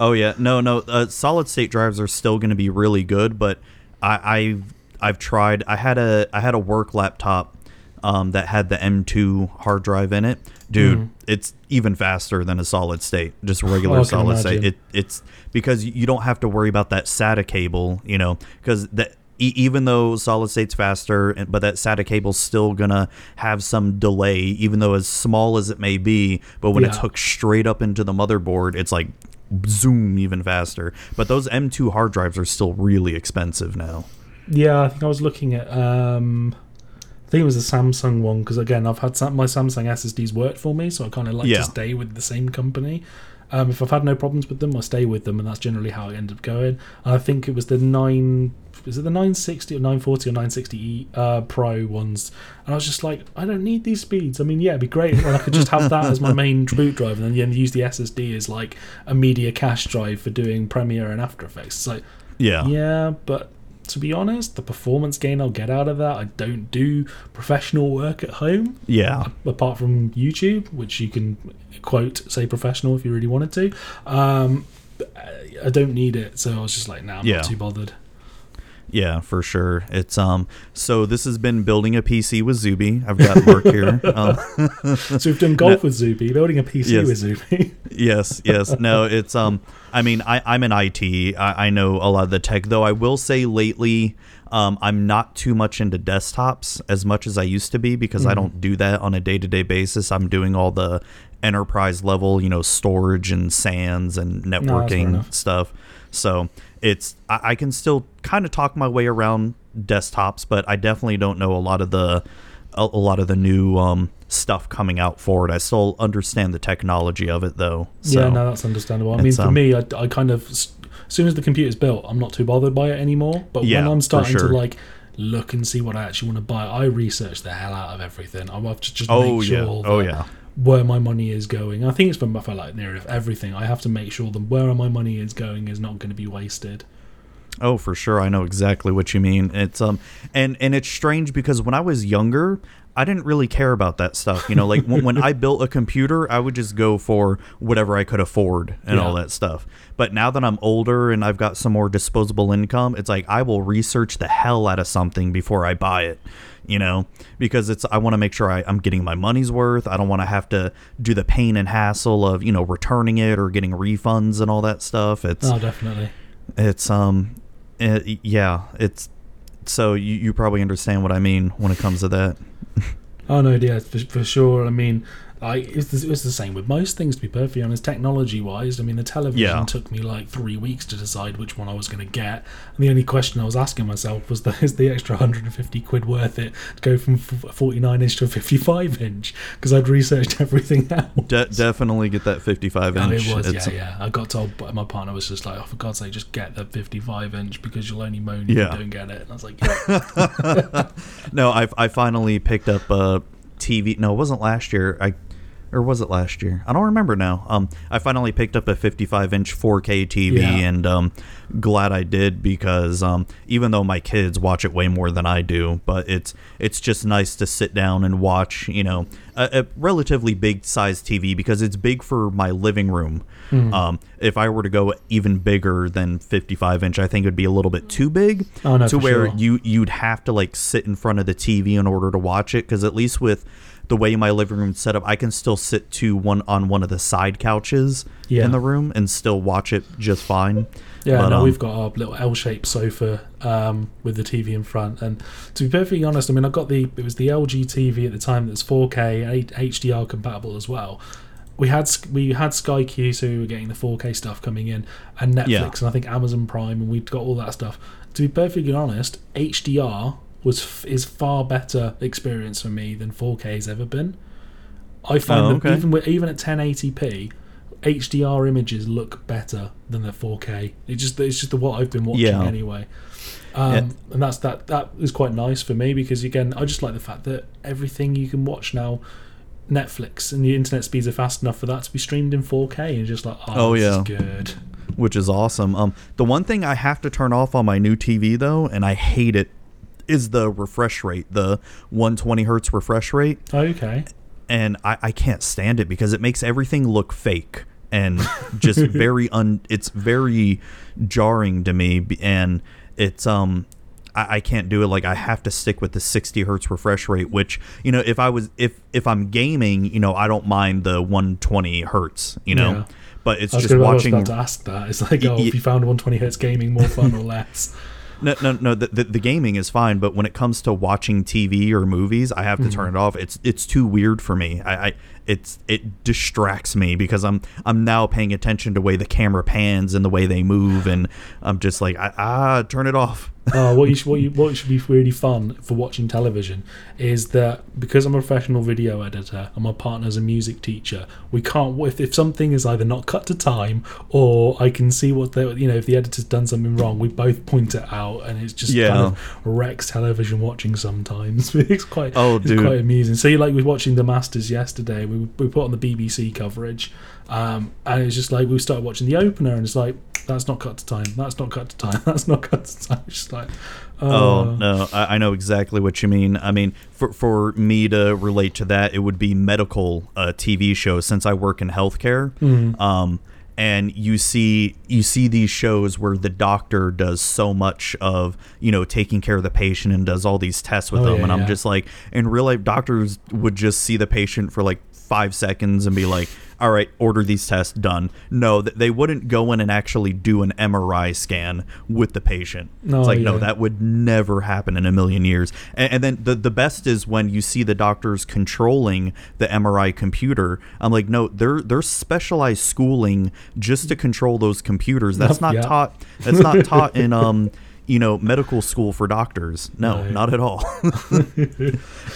Oh yeah, no, no. Uh, solid state drives are still going to be really good, but I, I I've tried. I had a I had a work laptop um, that had the M2 hard drive in it. Dude, it's even faster than a solid state, just regular Oh, I solid state. It it's because you don't have to worry about that SATA cable, you know, because that. e- Even though solid state's faster, and- but that SATA cable's still gonna have some delay, even though as small as it may be. But when it's hooked straight up into the motherboard, it's like zoom even faster. But those M2 hard drives are still really expensive now. Yeah, I think I was looking at. Um, I think it was a Samsung one because again, I've had my Samsung SSDs worked for me, so I kind of like Yeah. to stay with the same company. Um, if I've had no problems with them, I stay with them, and that's generally how I end up going. And I think it was the nine, is it the 960 or 940 or 960 uh, Pro ones? And I was just like, I don't need these speeds. I mean, yeah, it'd be great when I could just have that as my main boot drive, and then yeah, use the SSD as like a media cache drive for doing Premiere and After Effects. So Yeah. yeah, but to be honest, the performance gain I'll get out of that, I don't do professional work at home. Yeah. Apart from YouTube, which you can quote say professional if you really wanted to. Um, I don't need it, so I was just like, nah, I'm Yeah. not too bothered. Yeah, for sure. It's um. So this has been building a PC with Zuby. I've got Mark here. Um, So we've done golf with Zuby, building a PC Yes. with Zuby. yes, yes. No, it's um. I mean, I I'm in IT. I, I know a lot of the tech, though. I will say lately, um, I'm not too much into desktops as much as I used to be because Mm-hmm. I don't do that on a day to day basis. I'm doing all the enterprise level, you know, storage and SANs and networking enough. stuff. So it's I, I can still kind of talk my way around desktops, but I definitely don't know a lot of the a, a lot of the new um, stuff coming out for it. I still understand the technology of it though. So, yeah, no, that's understandable. I mean, for um, me, I, I kind of as soon as the computer's built, I'm not too bothered by it anymore. But Yeah, when I'm starting sure. to like look and see what I actually want to buy, I research the hell out of everything. I have to just Oh make yeah. sure. Oh that yeah. Where my money is going. I think it's for, like near everything. I have to make sure that where my money is going is not going to be wasted. Oh, for sure. I know exactly what you mean. It's um and and it's strange because when I was younger, I didn't really care about that stuff. You know, like when, when I built a computer, I would just go for whatever I could afford and all that stuff. But now that I'm older and I've got some more disposable income, it's like I will research the hell out of something before I buy it. You know, because it's I want to make sure I, I'm getting my money's worth. I don't want to have to do the pain and hassle of you know returning it or getting refunds and all that stuff. It's Oh, definitely. it's um, it, yeah, it's so you you probably understand what I mean when it comes to that. Oh no, yeah, for, for sure. I mean, I it's the, it's the same with most things. To be perfectly honest, technology wise, I mean, the television Yeah. took me like three weeks to decide which one I was going to get, and the only question I was asking myself was, the, "Is the extra 150 quid worth it to go from 49 inch to a 55 inch?" Because I'd researched everything out. De- definitely get that 55 Oh, inch. it was, It's- yeah, yeah. I got told, my partner was just like, "Oh, for God's sake, just get the 55 inch because you'll only moan if Yeah. you don't get it." And I was like, "Yeah, No, I I finally picked up a TV. No, it wasn't last year. I or was it last year? I don't remember now. Um, I finally picked up a 55 inch 4K TV, Yeah. and um, glad I did because um, even though my kids watch it way more than I do, but it's it's just nice to sit down and watch. You know, a, a relatively big size TV because it's big for my living room. Hmm. Um, if I were to go even bigger than 55 inch, I think it'd be a little bit too big Oh, no, to where sure. you you'd have to like sit in front of the TV in order to watch it because at least with the way my living room's set up, I can still sit to one on one of the side couches Yeah. in the room and still watch it just fine. Yeah, But, no, um, we've got our little L-shaped sofa um, with the TV in front, and to be perfectly honest, I mean, I got the it was the LG TV at the time that's 4K and HDR compatible as well. We had we had Sky Q, so we were getting the 4K stuff coming in, and Netflix, Yeah. and I think Amazon Prime, and we'd got all that stuff. To be perfectly honest, HDR was is far better experience for me than 4K has ever been. I find Oh, that even with, even at 1080p, HDR images look better than the 4K. It just it's just the what I've been watching Yeah. anyway. Um, Yeah. And that's that that is quite nice for me because again I just like the fact that everything you can watch now, Netflix and the internet speeds are fast enough for that to be streamed in 4K and just like oh, Oh, yeah. good. which is awesome. Um, the one thing I have to turn off on my new TV though, and I hate it, is the refresh rate, the 120 hertz refresh rate, Okay. and I, I can't stand it because it makes everything look fake and just very un. It's very jarring to me, and it's um. I, I can't do it. Like I have to stick with the 60 hertz refresh rate, which you know, if I was if if I'm gaming, you know, I don't mind the 120 hertz, you know. Yeah. But it's just watching. I was about to ask that. It's like, oh, Y- if you found 120 hertz gaming more fun or less? No, no, no. The, the, the gaming is fine, but when it comes to watching TV or movies, I have to Mm-hmm. turn it off. It's it's too weird for me. I, I it's it distracts me because I'm I'm now paying attention to the way the camera pans and the way they move, and I'm just like ah, turn it off. uh, what you should, what you what should be really fun for watching television is that because I'm a professional video editor and my partner's a music teacher, we can't if, if something is either not cut to time or I can see what the you know if the editor's done something wrong, we both point it out and it's just Yeah. kind of wrecks television watching sometimes. it's quite Oh, it's dude. quite amusing. So you like we were watching the Masters yesterday. We we put on the BBC coverage. Um, and it's just like we started watching the opener, and it's like that's not cut to time. That's not cut to time. That's not cut to time. It's just like, Oh uh, no, I, I know exactly what you mean. I mean, for for me to relate to that, it would be medical uh, TV shows since I work in healthcare. Um, and you see you see these shows where the doctor does so much of you know taking care of the patient and does all these tests with Oh, them, yeah, and I'm yeah. just like, in real life, doctors would just see the patient for like five seconds and be like. All right, order these tests done. No, th- they wouldn't go in and actually do an MRI scan with the patient. No, it's like no, that would never happen in a million years. And, and then the the best is when you see the doctors controlling the MRI computer. I'm like, no, they're they're specialized schooling just to control those computers. That's not Yeah. taught. That's not taught in um you know medical school for doctors. No, Right. not at all.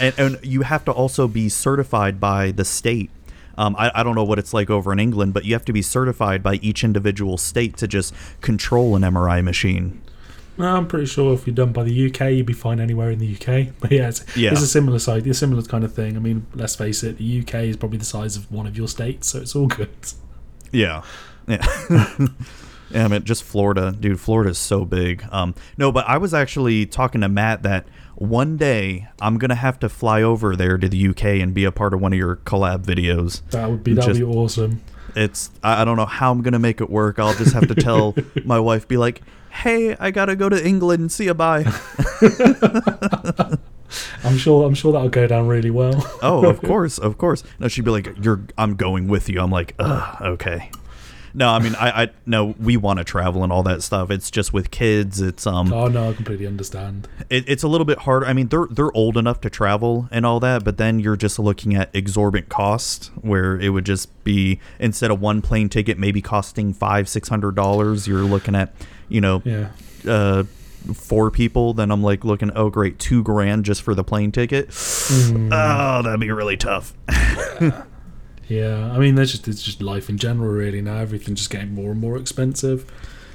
and and you have to also be certified by the state. Um, I, I don't know what it's like over in England, but you have to be certified by each individual state to just control an MRI machine. no, I'm pretty sure if you're done by the UK, you'd be fine anywhere in the UK. But yeah, it's, Yeah. it's a similar side, a similar kind of thing. I mean, let's face it, the UK is probably the size of one of your states, so it's all good. Yeah. Yeah. yeah, I mean, just Florida, dude. Florida is so big. Um, no, but I was actually talking to Matt that one day I'm gonna have to fly over there to the UK and be a part of one of your collab videos. That would be that would be awesome. It's I, I don't know how I'm gonna make it work. I'll just have to tell my wife, be like, "Hey, I gotta go to England and see you. Bye." I'm sure I'm sure that'll go down really well. oh, of course, of course. No, she'd be like, "You're, I'm going with you." I'm like, Ugh, okay. No, I mean, I, I no, we want to travel and all that stuff. It's just with kids. It's um, oh no, I completely understand. it, it's a little bit harder. I mean, they're they're old enough to travel and all that, but then you're just looking at exorbitant cost, where it would just be instead of one plane ticket maybe costing five six hundred dollars, you're looking at, you know, Yeah. uh, four people. Then I'm like looking, oh great, two grand just for the plane ticket. Mm. Oh, that'd be really tough. Yeah, I mean, that's just it's just life in general, really. Now everything's just getting more and more expensive.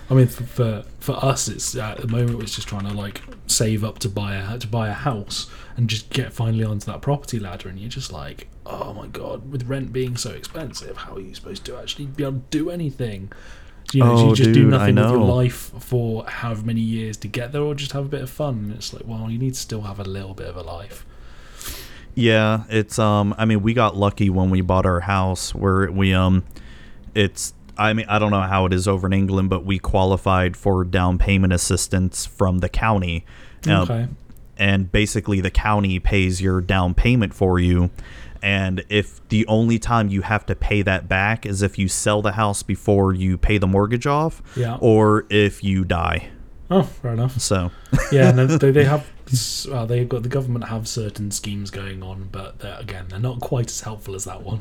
I mean, for for, for us, it's at the moment it's just trying to like save up to buy a to buy a house and just get finally onto that property ladder, and you're just like, oh my god, with rent being so expensive, how are you supposed to actually be able to do anything? You know, do Oh, you just do dude, I nothing with your life for however many years to get there, or just have a bit of fun? And it's like, well, you need to still have a little bit of a life. Yeah, it's um I mean, we got lucky when we bought our house where we um it's I mean, I don't know how it is over in England, but we qualified for down payment assistance from the county. Uh, Okay. And basically the county pays your down payment for you. And if the only time you have to pay that back is if you sell the house before you pay the mortgage off Yeah. or if you die. Oh, fair enough. So, yeah, no, they, they have. Well, they've got the government have certain schemes going on, but they're, again, they're not quite as helpful as that one.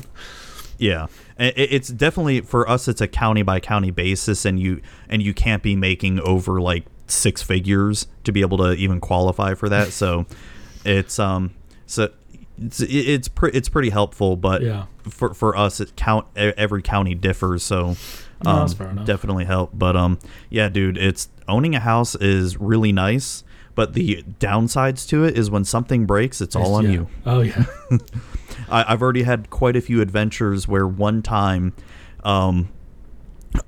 Yeah, it's definitely for us. It's a county by county basis, and you and you can't be making over like six figures to be able to even qualify for that. So, it's um, so it's it's pre- it's pretty helpful, but Yeah. for for us, it count every county differs. So, um, enough. definitely help. But um, yeah, dude, it's owning a house is really nice. But the downsides to it is when something breaks, it's all on Yeah. you. Oh yeah, I, I've already had quite a few adventures where one time, um,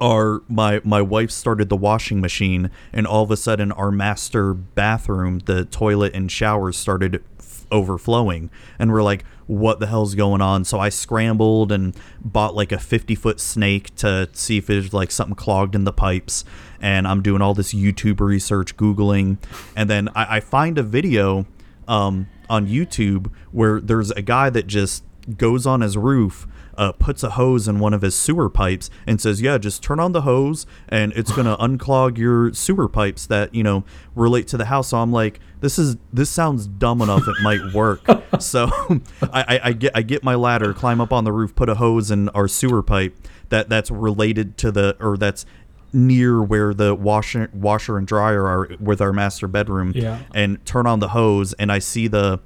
our my my wife started the washing machine, and all of a sudden, our master bathroom, the toilet and showers started f- overflowing, and we're like, what the hell's going on. So I scrambled and bought like a 50 foot snake to see if there's like something clogged in the pipes. And I'm doing all this YouTube research, Googling. And then I, I find a video um, on YouTube where there's a guy that just goes on his roof uh, puts a hose in one of his sewer pipes and says, "Yeah, just turn on the hose and it's gonna unclog your sewer pipes that you know relate to the house." So I'm like, "This is this sounds dumb enough it might work." so I, I, I get I get my ladder, climb up on the roof, put a hose in our sewer pipe that that's related to the or that's near where the washer washer and dryer are with our master bedroom Yeah. and turn on the hose and I see the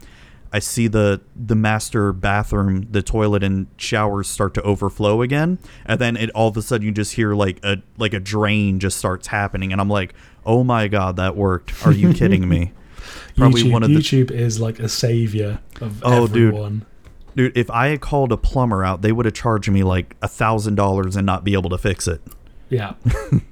I see the the master bathroom, the toilet and showers start to overflow again, and then it all of a sudden you just hear like a like a drain just starts happening, and I'm like, oh my god, that worked! Are you kidding me? Probably YouTube, one of the YouTube is like a savior of Oh, dude. dude. If I had called a plumber out, they would have charged me like a thousand dollars and not be able to fix it. Yeah.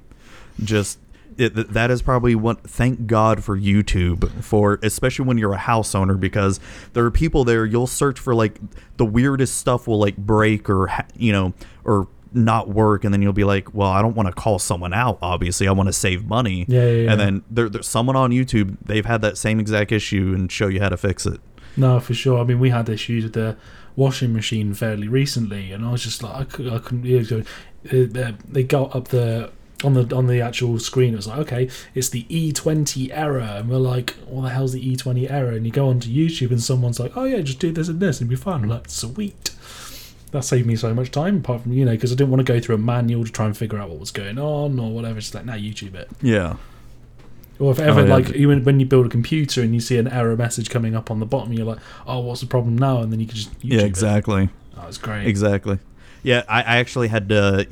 just it, that is probably what thank god for youtube for especially when you're a house owner because there are people there you'll search for like the weirdest stuff will like break or you know or not work and then you'll be like well i don't want to call someone out obviously i want to save money Yeah, yeah, yeah. and then there, there's someone on youtube they've had that same exact issue and show you how to fix it No, for sure. I mean, we had issues with the washing machine fairly recently, and I was just like, I, cou- I couldn't. Uh, uh, they got up the on the on the actual screen. It was like, okay, it's the E20 error, and we're like, what the hell's the E20 error? And you go onto YouTube, and someone's like, oh yeah, just do this and this, and it'll be fine. I'm like, sweet. That saved me so much time, apart from you know, because I didn't want to go through a manual to try and figure out what was going on or whatever. It's like, now YouTube it. yeah Or if oh, ever, Oh, yeah. like, even when you build a computer and you see an error message coming up on the bottom, you're like, oh, what's the problem now? And then you can just YouTube yeah it. exactly Oh, it's great. Exactly. Yeah, I, I actually had to,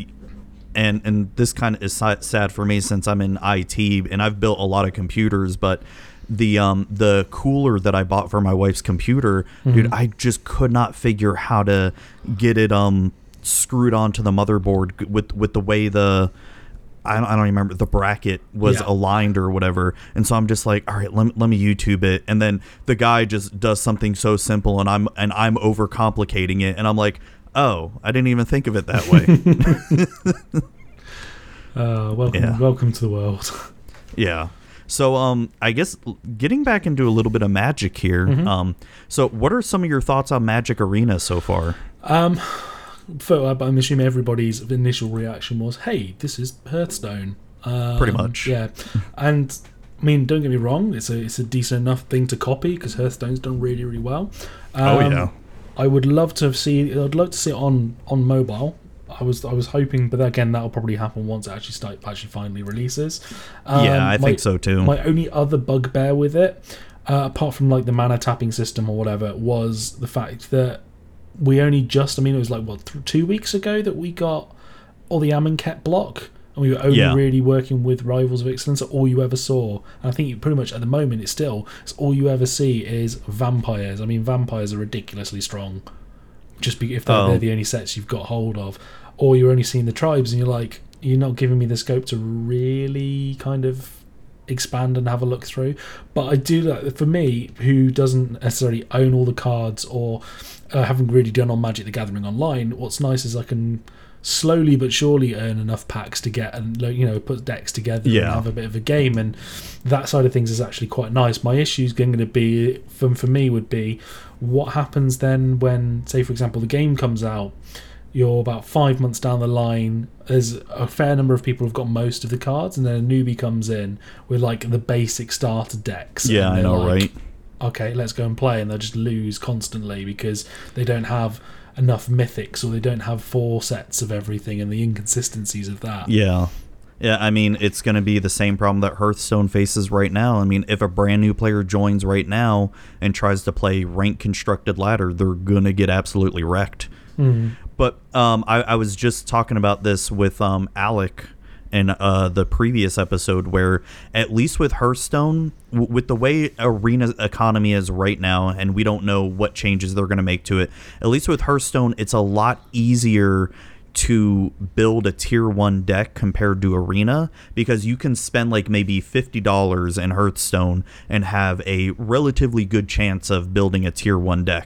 and and this kind of is sad for me since I'm in IT and I've built a lot of computers, but the um the cooler that I bought for my wife's computer, dude, I just could not figure how to get it um screwed onto the motherboard with with the way the I don't, I don't remember the bracket was Yeah. aligned or whatever. And so i'm just like all right let me, let me youtube it. And then the guy just does something so simple and i'm and i'm overcomplicating it. And i'm like oh i didn't even think of it that way Uh, welcome, Yeah. welcome to the world. yeah so um i guess getting back into a little bit of magic here um so what are some of your thoughts on magic arena so far Um, so uh, I'm assuming everybody's initial reaction was, "Hey, this is Hearthstone." Um, Pretty much. yeah. And I mean, don't get me wrong; it's a it's a decent enough thing to copy because Hearthstone's done really really well. oh Um, yeah I would love to see. I'd love to see it on on mobile. I was I was hoping, but again, that'll probably happen once it actually start actually finally releases. Um, yeah i my- think so too My only other bugbear with it, uh, apart from like the mana tapping system or whatever, was the fact that we only just. I mean, it was like what th- two weeks ago that we got all the Amonkhet block. And we were only Yeah. really working with Rivals of Ixalan. All you ever saw, and I think you pretty much at the moment it's still it's all you ever see is vampires. I mean, vampires are ridiculously strong, just be, if they're, Oh. they're the only sets you've got hold of, or you're only seeing the tribes, and you're like, you're not giving me the scope to really kind of expand and have a look through. But I do like for me, who doesn't necessarily own all the cards or uh, haven't really done on Magic the Gathering online. What's nice is I can slowly but surely earn enough packs to get and you know put decks together and have a bit of a game and that side of things is actually quite nice. My issues going to be from for me would be what happens then when say for example the game comes out you're about five months down the line there's a fair number of people who've got most of the cards and then a newbie comes in with like the basic starter decks yeah i know like, right? Okay, let's go and play, and they'll just lose constantly because they don't have enough mythics or they don't have four sets of everything and the inconsistencies of that. Yeah. Yeah, I mean, it's going to be the same problem that Hearthstone faces right now. I mean, if a brand new player joins right now and tries to play rank constructed ladder, they're going to get absolutely wrecked. But um, I, I was just talking about this with um, Alec in uh, the previous episode, where at least with Hearthstone, w- with the way arena economy is right now, and we don't know what changes they're going to make to it, at least with Hearthstone, it's a lot easier to build a tier one deck compared to arena because you can spend like maybe $50 in hearthstone and have a relatively good chance of building a tier one deck.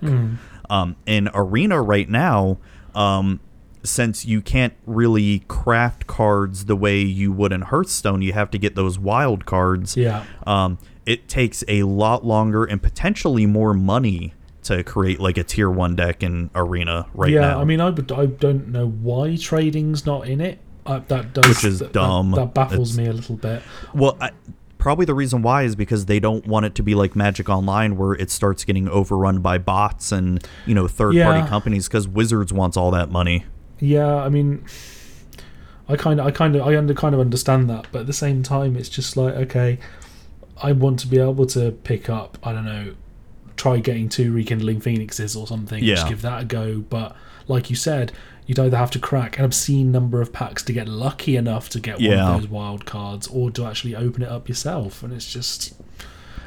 Um, in Arena right now, um, since you can't really craft cards the way you would in Hearthstone, you have to get those wild cards. Yeah. Um, it takes a lot longer and potentially more money to create like a tier one deck in Arena right yeah, now. I mean, I I don't know why trading's not in it. Uh, that does, Which is that- that- dumb. That, baffles It's- me a little bit. Well, I, probably the reason why is because they don't want it to be like Magic Online, where it starts getting overrun by bots and you know third party companies. Because Wizards wants all that money. Yeah, I mean, I kind of, I kind of, I under, kind of understand that, but at the same time, it's just like, okay, I want to be able to pick up, I don't know, try getting two rekindling phoenixes or something, and just give that a go. But like you said, you'd either have to crack an obscene number of packs to get lucky enough to get one of those wild cards, or to actually open it up yourself, and it's just.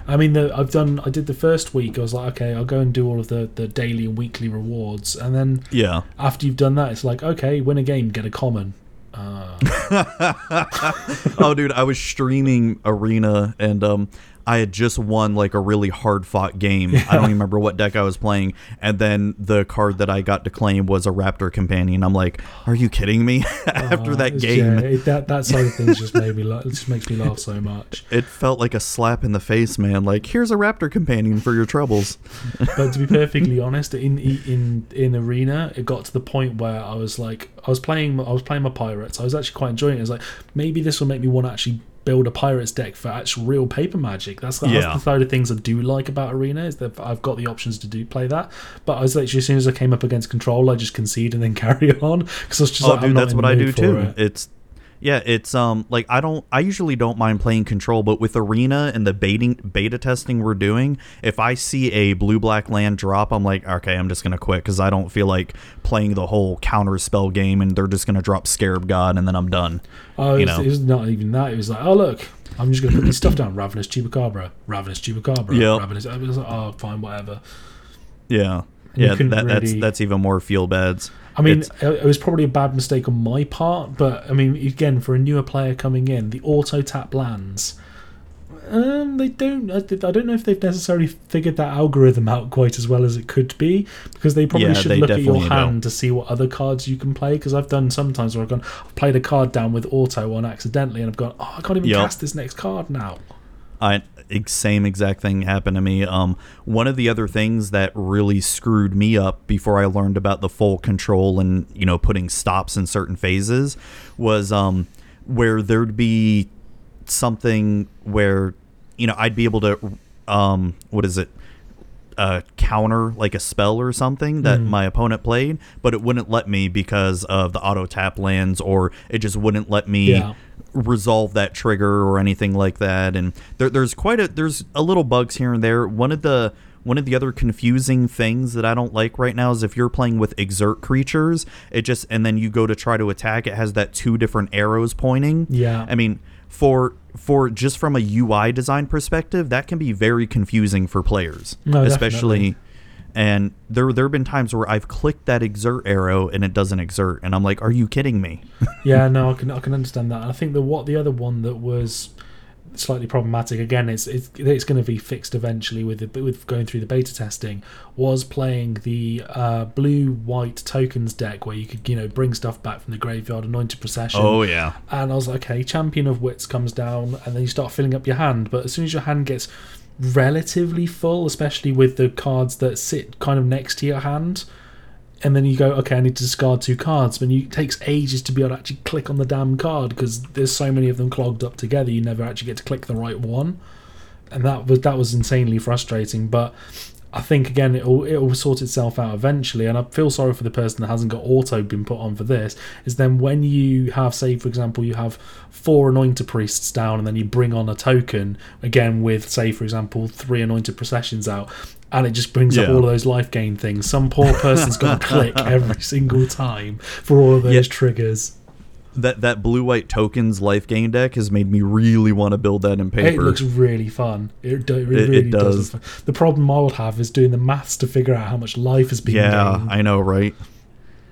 I mean, the, I've done. I did the first week. I was like, okay, I'll go and do all of the, the daily and weekly rewards, and then Yeah. after you've done that, it's like, okay, win a game, get a common. Uh, oh, dude, I was streaming Arena and um, I had just won like a really hard fought game. I don't even remember what deck I was playing, and then the card that I got to claim was a Raptor companion. I'm like, are you kidding me? After uh, that game, yeah, it, that that side of things just made me laugh. It just makes me laugh so much. it felt like a slap in the face, man. Like, here's a Raptor companion for your troubles. But to be perfectly honest, in in in arena, it got to the point where I was like, I was playing, I was playing my pirates. I was actually quite enjoying it. I was like, maybe this will make me want to actually build a pirates deck for actual real paper magic. That's, that's Yeah. the side of things I do like about arena is that I've got the options to do play that. But I was literally as soon as I came up against control, I just concede and then carry on because I was just oh, like, dude, not that's what I do too. it. It's yeah, it's um like I don't I usually don't mind playing control, but with arena and the baiting beta testing we're doing, if I see a blue black land drop, I'm like, okay, I'm just gonna quit because I don't feel like playing the whole counter spell game, and they're just gonna drop Scarab God, and then I'm done. Oh, it you was, know. it was not even that. It was like, oh look, I'm just going to put this stuff down. Ravenous Chupacabra, Ravenous Chupacabra, Yep. Ravenous. I was like, oh, fine, whatever. Yeah, And yeah, that, that's really- that's even more feel bads. I mean, It's- it was probably a bad mistake on my part, but I mean, again, for a newer player coming in, the auto tap lands. Um, they don't. I, don't know if they've necessarily figured that algorithm out quite as well as it could be, because they probably Yeah, should they look at your hand don't. to see what other cards you can play. Because I've done sometimes where I've gone, I've played a card down with auto on accidentally, and I've gone, oh, I can't even Yep. cast this next card now. I same exact thing happened to me. Um, one of the other things that really screwed me up before I learned about the full control and you know putting stops in certain phases was um, where there'd be something where you know I'd be able to um, what is it uh, counter like a spell or something that my opponent played, but it wouldn't let me because of the auto tap lands, or it just wouldn't let me Yeah. resolve that trigger or anything like that. And there, there's quite a there's a little bugs here and there. One of the one of the other confusing things that I don't like right now is if you're playing with exert creatures, it just and then you go to try to attack, it has that two different arrows pointing. Yeah. I mean, for for just from a UI design perspective, that can be very confusing for players, No, especially. definitely. And there there have been times where I've clicked that exert arrow and it doesn't exert, and I'm like, "Are you kidding me?" yeah, no, I can I can understand that. I think the what the other one that was slightly problematic. Again it's it's, it's going to be fixed eventually with the, with going through the beta testing was playing the uh, blue white tokens deck where you could you know bring stuff back from the graveyard anointed procession. Oh yeah, and I was like, okay, champion of wits comes down, and then you start filling up your hand. But as soon as your hand gets relatively full, especially with the cards that sit kind of next to your hand, and then you go, okay, I need to discard two cards, but it takes ages to be able to actually click on the damn card because there's so many of them clogged up together. You never actually get to click the right one, and that was that was insanely frustrating. But I think again it'll it'll sort itself out eventually, and I feel sorry for the person that hasn't got auto been put on for this. Is then when you have, say, for example, you have four Anointer Priests down, and then you bring on a token again with, say, for example, three anointed processions out. And it just brings up all of those life gain things. Some poor person's got to click every single time for all of those Yeah. triggers. that that blue white tokens life gain deck has made me really want to build that in paper. It looks really fun. It, do, it, really it does. does. The problem I would have is doing the maths to figure out how much life has been yeah, gained. I know, right?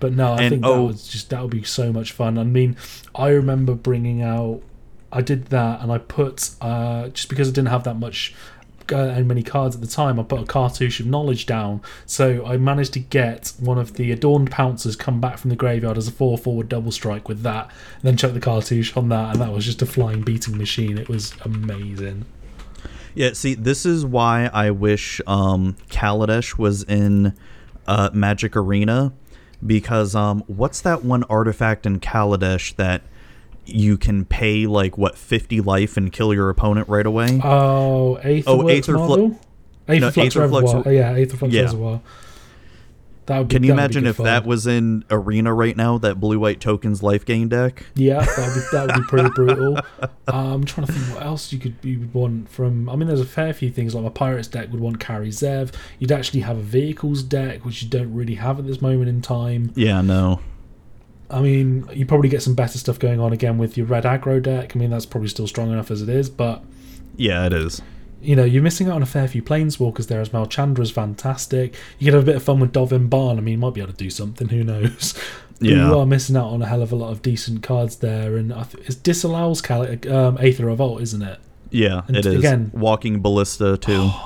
But no, I And- think that oh- was just that would be so much fun. I mean, I remember bringing out. I did that, and I put uh, just because I didn't have that much uh, any many cards at the time, I put a cartouche of knowledge down. So I managed to get one of the adorned pouncers come back from the graveyard as a four forward double strike with that, and then chuck the cartouche on that, and that was just a flying beating machine. It was amazing. Yeah, see, this is why I wish um, Kaladesh was in uh, Magic Arena because um, what's that one artifact in Kaladesh that you can pay like what fifty life and kill your opponent right away? Oh, Aether Oh, Aether? Aether No, Flux Aetherflux- Reservoir. Oh, yeah, Aetherflux Yeah. Reservoir. That would be, can you that would be imagine if fun. that was in Arena right now? That blue white tokens life gain deck. Yeah, that would be, that would be pretty brutal. Um, I'm trying to think what else you could you would want from. I mean, there's a fair few things like my pirates deck would want Kari Zev. You'd actually have a vehicles deck, which you don't really have at this moment in time. Yeah, no. I mean, you probably get some better stuff going on again with your red aggro deck. I mean, that's probably still strong enough as it is, but Yeah, it is. you know, you're missing out on a fair few planeswalkers there as well. Chandra's fantastic. You could have a bit of fun with Dovin Baan. I mean, you might be able to do something. Who knows? Yeah. You are missing out on a hell of a lot of decent cards there, and I th- it's disallows Cal- um, Aether Revolt, isn't it? Yeah, And it is. again- Walking Ballista too.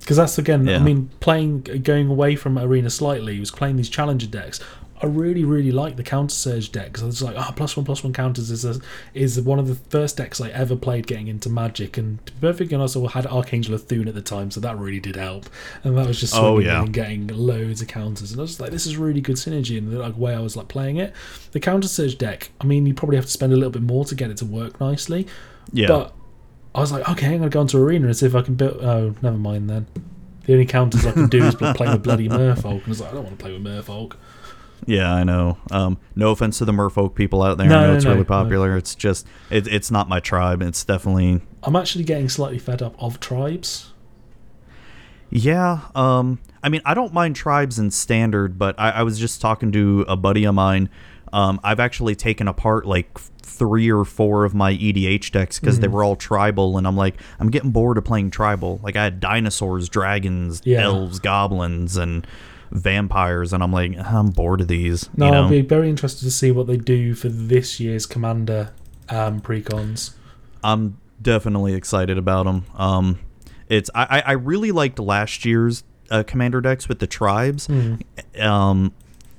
Because that's again, I mean, playing going away from Arena slightly, he was playing these challenger decks. I really, really like the counter surge deck because it's like, ah, plus one, plus one counters is a, is one of the first decks I ever played getting into Magic, and to be perfectly honest, I had Archangel of Thune at the time, so that really did help, and that was just Oh, yeah. and getting loads of counters, and I was like, this is really good synergy in the like, way I was like playing it. The counter surge deck, I mean, you probably have to spend a little bit more to get it to work nicely, Yeah. but I was like, okay, I'm gonna go into arena and see if I can build. Oh, never mind then. The only counters I can do is play with bloody Merfolk, and I was like, I don't want to play with Merfolk. Yeah, I know. Um, no offense to the Merfolk people out there. No, I know no, it's no, really popular. It's just it, it's not my tribe. It's definitely I'm actually getting slightly fed up of tribes. yeah. Um, I mean, I don't mind tribes in standard, but I, I was just talking to a buddy of mine. Um, I've actually taken apart like three or four of my EDH decks because Mm-hmm. they were all tribal, and I'm like, I'm getting bored of playing tribal. Like I had dinosaurs, dragons, Yeah. elves, goblins, and vampires, and I'm like, I'm bored of these. No, you know? I'll be very interested to see what they do for this year's Commander um, precons. I'm definitely excited about them. Um, it's I, I- really liked last year's uh, commander decks with the tribes. Um,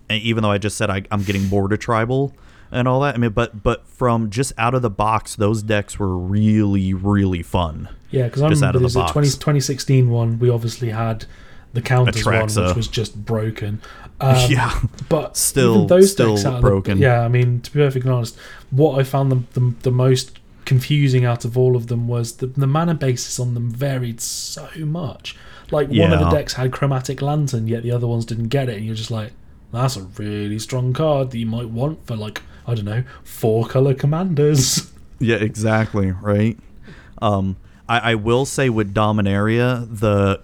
and even though I just said I, I'm getting bored of tribal and all that, I mean, but but from just out of the box, those decks were really really fun. Yeah, because I out remember of the there's 20, 2016 one. We obviously had the counters one, which was just broken. Um, Yeah. but Still- those still of the- broken. yeah, I mean, to be perfectly honest, what I found the, the, the most confusing out of all of them was the, the mana basis on them varied so much. Like one of the decks had chromatic lantern, yet the other ones didn't get it, and you're just like, that's a really strong card that you might want for like I don't know four color commanders. Yeah, exactly. Right. Um, I, I will say with Dominaria, the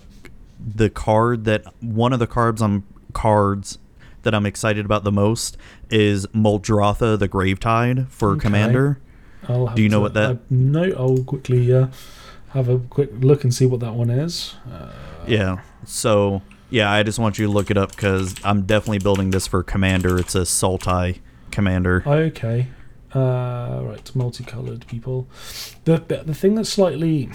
the card that one of the cards I'm cards that I'm excited about the most is Muldrotha the Gravetide for Okay. Commander. Do you know to- what that- I, no, I'll quickly uh, have a quick look and see what that one is. Uh, Yeah. So yeah, I just want you to look it up because I'm definitely building this for Commander. It's a Sultai Commander. okay. Uh, right, multicolored people. The the thing that's slightly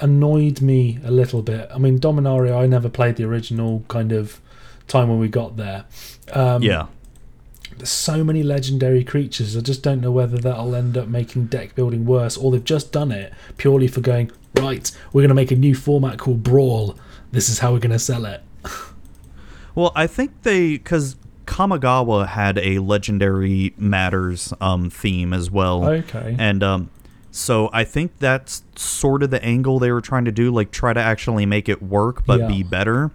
annoyed me a little bit. I mean, Dominaria. I never played the original kind of time when we got there. Um, yeah. there's so many legendary creatures. I just don't know whether that'll end up making deck building worse, or they've just done it purely for going right. We're going to make a new format called Brawl. This is how we're going to sell it. Well, I think they because Kamigawa had a legendary matters um, theme as well. Okay. And um, so I think that's sort of the angle they were trying to do, like try to actually make it work but Yeah. be better.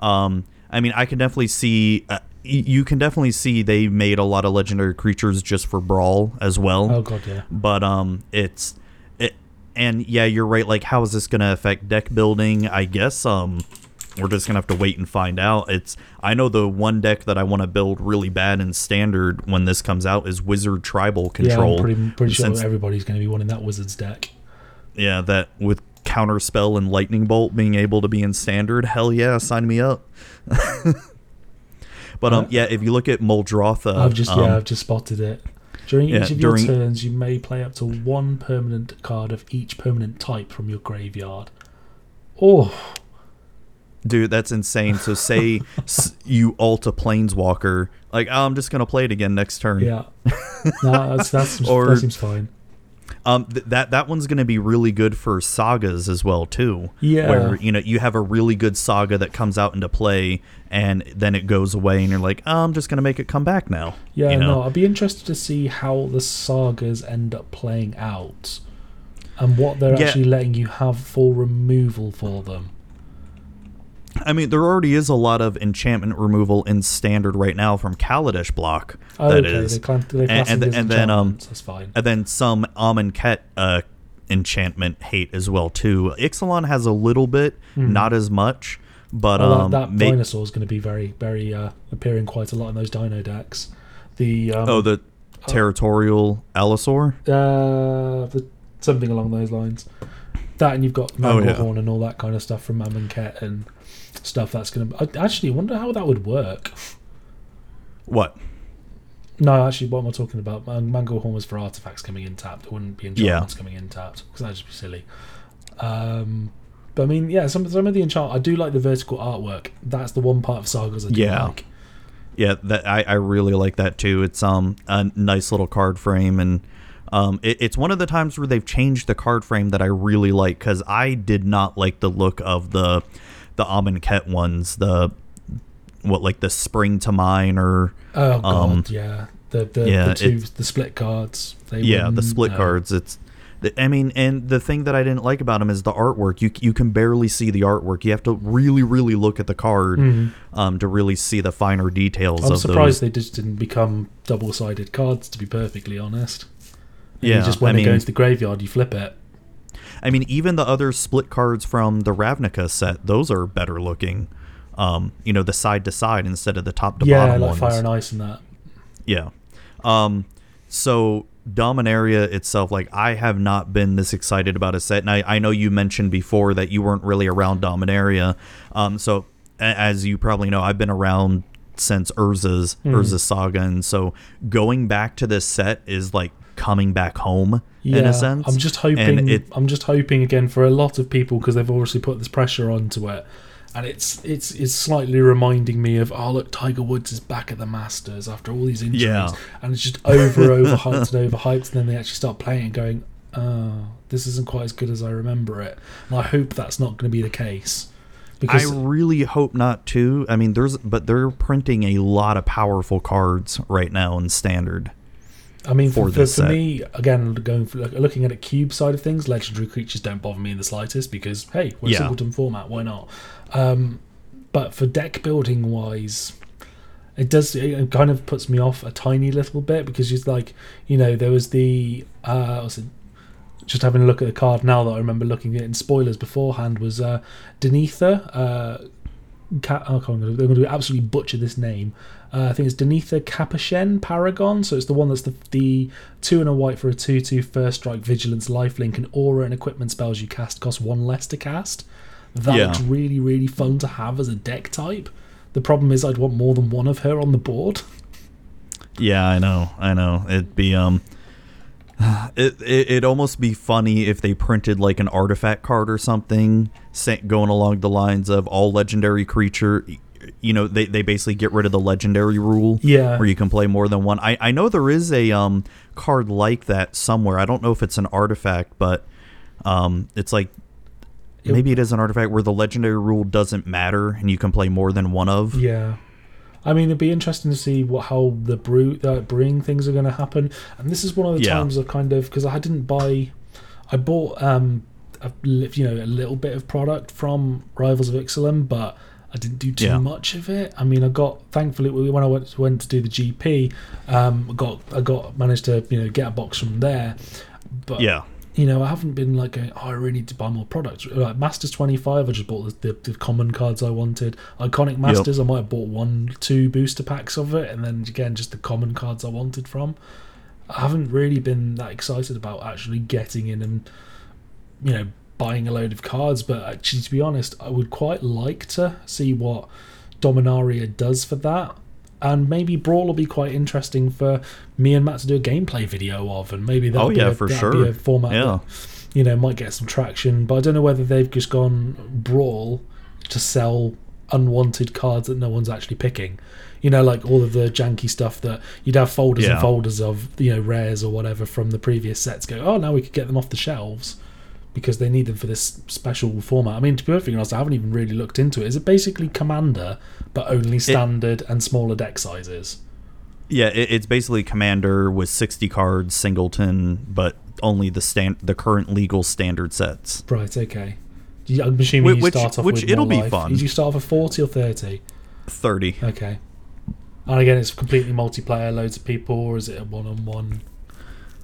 Um, I mean, I can definitely see. Uh, you can definitely see they made a lot of legendary creatures just for brawl as well Oh god, yeah. but um it's it and yeah you're right like how is this gonna affect deck building i guess um we're just gonna have to wait and find out it's i know the one deck that i want to build really bad in standard when this comes out is wizard tribal control Yeah, I'm pretty, pretty sure Since- everybody's going to be wanting that Wizards deck. yeah that with counter spell and lightning bolt being able to be in standard hell yeah sign me up but um yeah if you look at Muldrotha I've just um, yeah, I've just spotted it. During Yeah, each of during- your turns, you may play up to one permanent card of each permanent type from your graveyard. Oh, Dude, that's insane. So say s- you alt a planeswalker, like oh, I'm just gonna play it again next turn. yeah. no, that's, that's, Or- that seems fine. Um, th- that that one's gonna be really good for sagas as well too. Yeah. Where you know you have a really good saga that comes out into play, and then it goes away, and you're like, oh, I'm just gonna make it come back now. Yeah, you know? no, I'd be interested to see how the sagas end up playing out and what they're Yeah. actually letting you have for removal for them. I mean, there already is a lot of enchantment removal in standard right now from Kaladesh block. Oh, that okay, is, they clan- they and, and, and then um, that's fine. and then some Amonkhet uh, enchantment hate as well too. Ixalan has a little bit, not as much, but. Well, um, that, that dinosaur is going to be very, very uh, appearing quite a lot in those dino decks. The um, oh the territorial Allosaur. uh, the, something along those lines. That and you've got Oh, yeah. Manglehorn and all that kind of stuff from Amonkhet and stuff that's going to. I actually wonder how that would work. What? No, actually, what am I talking about? Mango Manglehorn was for artifacts coming in tapped. It wouldn't be enchantments coming in tapped because that'd just be silly. Um, but I mean, yeah, some some of the enchant. I do like the vertical artwork. That's the one part of sagas I do Yeah. like. Yeah, that I, I really like that too. It's um a nice little card frame and um it, it's one of the times where they've changed the card frame that I really like because I did not like the look of the the Amonkhet ones. The what like the spring to mind or Oh god, Um, yeah. The the, yeah, the two the split cards. They yeah the split cards. It's I mean, and the thing that I didn't like about them is the artwork. You you can barely see the artwork. You have to really, really look at the card um, to really see the finer details Mm-hmm. I'm surprised those. they just didn't become double sided cards. To be perfectly honest. And Yeah, You just when I they go mean- into the graveyard, you flip it. I mean, even the other split cards from the Ravnica set, those are better looking. Um, you know, the side to side instead of the top to bottom. Yeah, bottom like ones. fire and ice and that. Yeah. Um, so Dominaria itself, like I have not been this excited about a set, and I, I know you mentioned before that you weren't really around Dominaria. Um, so a- as you probably know, I've been around since Urza's Hmm. Urza Saga, and so going back to this set is like coming back home Yeah, in a sense. I'm just hoping. it, I'm just hoping again for a lot of people because they've obviously put this pressure onto it, and it's it's it's slightly reminding me of oh look, Tiger Woods is back at the Masters after all these injuries, Yeah. and it's just over overhyped and overhyped, and then they actually start playing and going, oh, this isn't quite as good as I remember it, and I hope that's not going to be the case Because I really hope not too. I mean, there's but they're printing a lot of powerful cards right now in standard. I mean, for for, for, this for set. me, again, going for, looking at a cube side of things, legendary creatures don't bother me in the slightest because hey, we're Yeah. a singleton format, why not? Um, but for deck building wise, it does it kind of puts me off a tiny little bit because it's like you know there was the uh, what's it, just having a look at the card now that I remember looking at in spoilers beforehand was uh, Danitha. Uh, Ca- oh, I'm going to absolutely butcher this name. Uh, I think it's Danitha Capuchin Paragon. So it's the one that's the, the two and a white for a 2 2 first strike, vigilance, lifelink, and aura and equipment spells you cast cost one less to cast. That Yeah. looks really, really fun to have as a deck type. The problem is, I'd want more than one of her on the board. Yeah, I know, I know. It'd be um, it, it it'd almost be funny if they printed like an artifact card or something, going along the lines of all legendary creature. You know, they, they basically get rid of the legendary rule. Yeah. where you can play more than one. I I know there is a um card like that somewhere. I don't know if it's an artifact, but um, it's like. It- Maybe it is an artifact where the legendary rule doesn't matter and you can play more than one of. Yeah. I mean, it'd be interesting to see what how the brew the brewing things are going to happen. And this is one of the Yeah. times I kind of because I didn't buy, I bought um, a, you know, a little bit of product from Rivals of Ixalan, but I didn't do too Yeah. much of it. I mean, I got thankfully when I went went to do the GP, um, I got I got managed to you know get a box from there. But Yeah. you know, I haven't been like going, oh, I really need to buy more products. Like Masters 25, I just bought the, the, the common cards I wanted. Iconic Masters, I might have bought one, two booster packs of it, and then again, just the common cards I wanted from. I haven't really been that excited about actually getting in and, you know, buying a load of cards, but actually, to be honest, I would quite like to see what Dominaria does for that. and maybe Brawl will be quite interesting for me and Matt to do a gameplay video of, and maybe that'll Oh, be yeah, a, for that'll sure. be a format Yeah. that you know might get some traction. But I don't know whether they've just gone Brawl to sell unwanted cards that no one's actually picking. You know, like all of the janky stuff that you'd have folders Yeah. and folders of, you know, rares or whatever from the previous sets. Go, oh, now we could get them off the shelves because they need them for this special format. I mean, to be perfectly honest, I haven't even really looked into it. Is it basically Commander, but only standard and smaller deck sizes? Yeah, it, it's basically Commander with 60 cards, Singleton, but only the stand the current legal standard sets. Right, okay. You- I'm assuming Whi- you which- start off which with it'll be life. fun. Did you start off with 40 or 30? 30. Okay. And again, it's completely multiplayer, loads of people, or is it a one on one?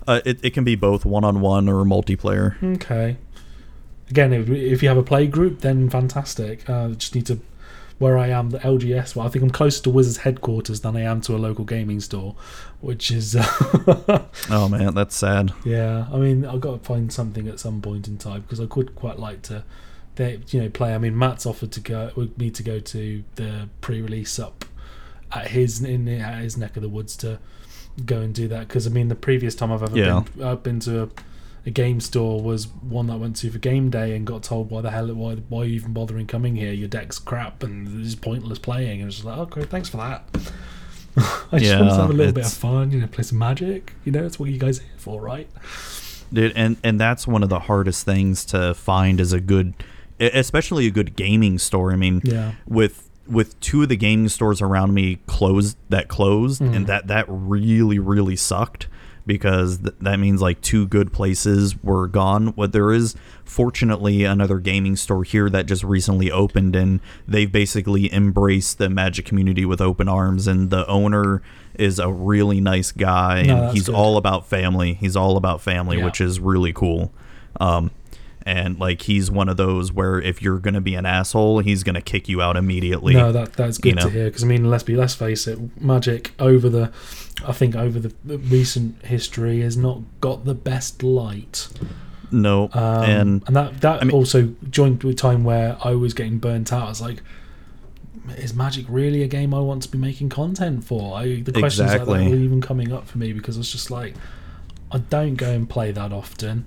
Uh, it, it can be both one on one or multiplayer. Okay. Again, if, if you have a play group, then fantastic. Uh, just need to. Where I am, the LGS, well, I think I'm closer to Wizards headquarters than I am to a local gaming store, which is. Oh man, that's sad. Yeah, I mean, I've got to find something at some point in time because I could quite like to, they, you know, play. I mean, Matt's offered to go with me to go to the pre-release up at his in at his neck of the woods to go and do that because I mean, the previous time I've ever Yeah. been, I've been to a, a game store was one that I went to for game day and got told why the hell why why are you even bothering coming here? Your deck's crap and this is pointless playing. And it was just like, oh great, thanks for that. I just want to have a little bit of fun, you know, play some magic. You know, it's what you guys are here for, right? Dude, and and that's one of the hardest things to find is a good especially a good gaming store. I mean, Yeah. with with two of the gaming stores around me closed that closed Mm. and that that really really sucked because th- that means like two good places were gone what there is fortunately another gaming store here that just recently opened and they've basically embraced the magic community with open arms and the owner is a really nice guy No, and he's good. all about family he's all about family Yeah. which is really cool um and like he's one of those where if you're gonna be an asshole he's gonna kick you out immediately No, that that's good you know. to hear because I mean, let's be let's face it, Magic over the, I think over the recent history has not got the best light, no um, and and that that I mean- also joined with time where I was getting burnt out. I was like, is Magic really a game I want to be making content for? I, the questions like that were even coming up for me because it's just like, I don't go and play that often.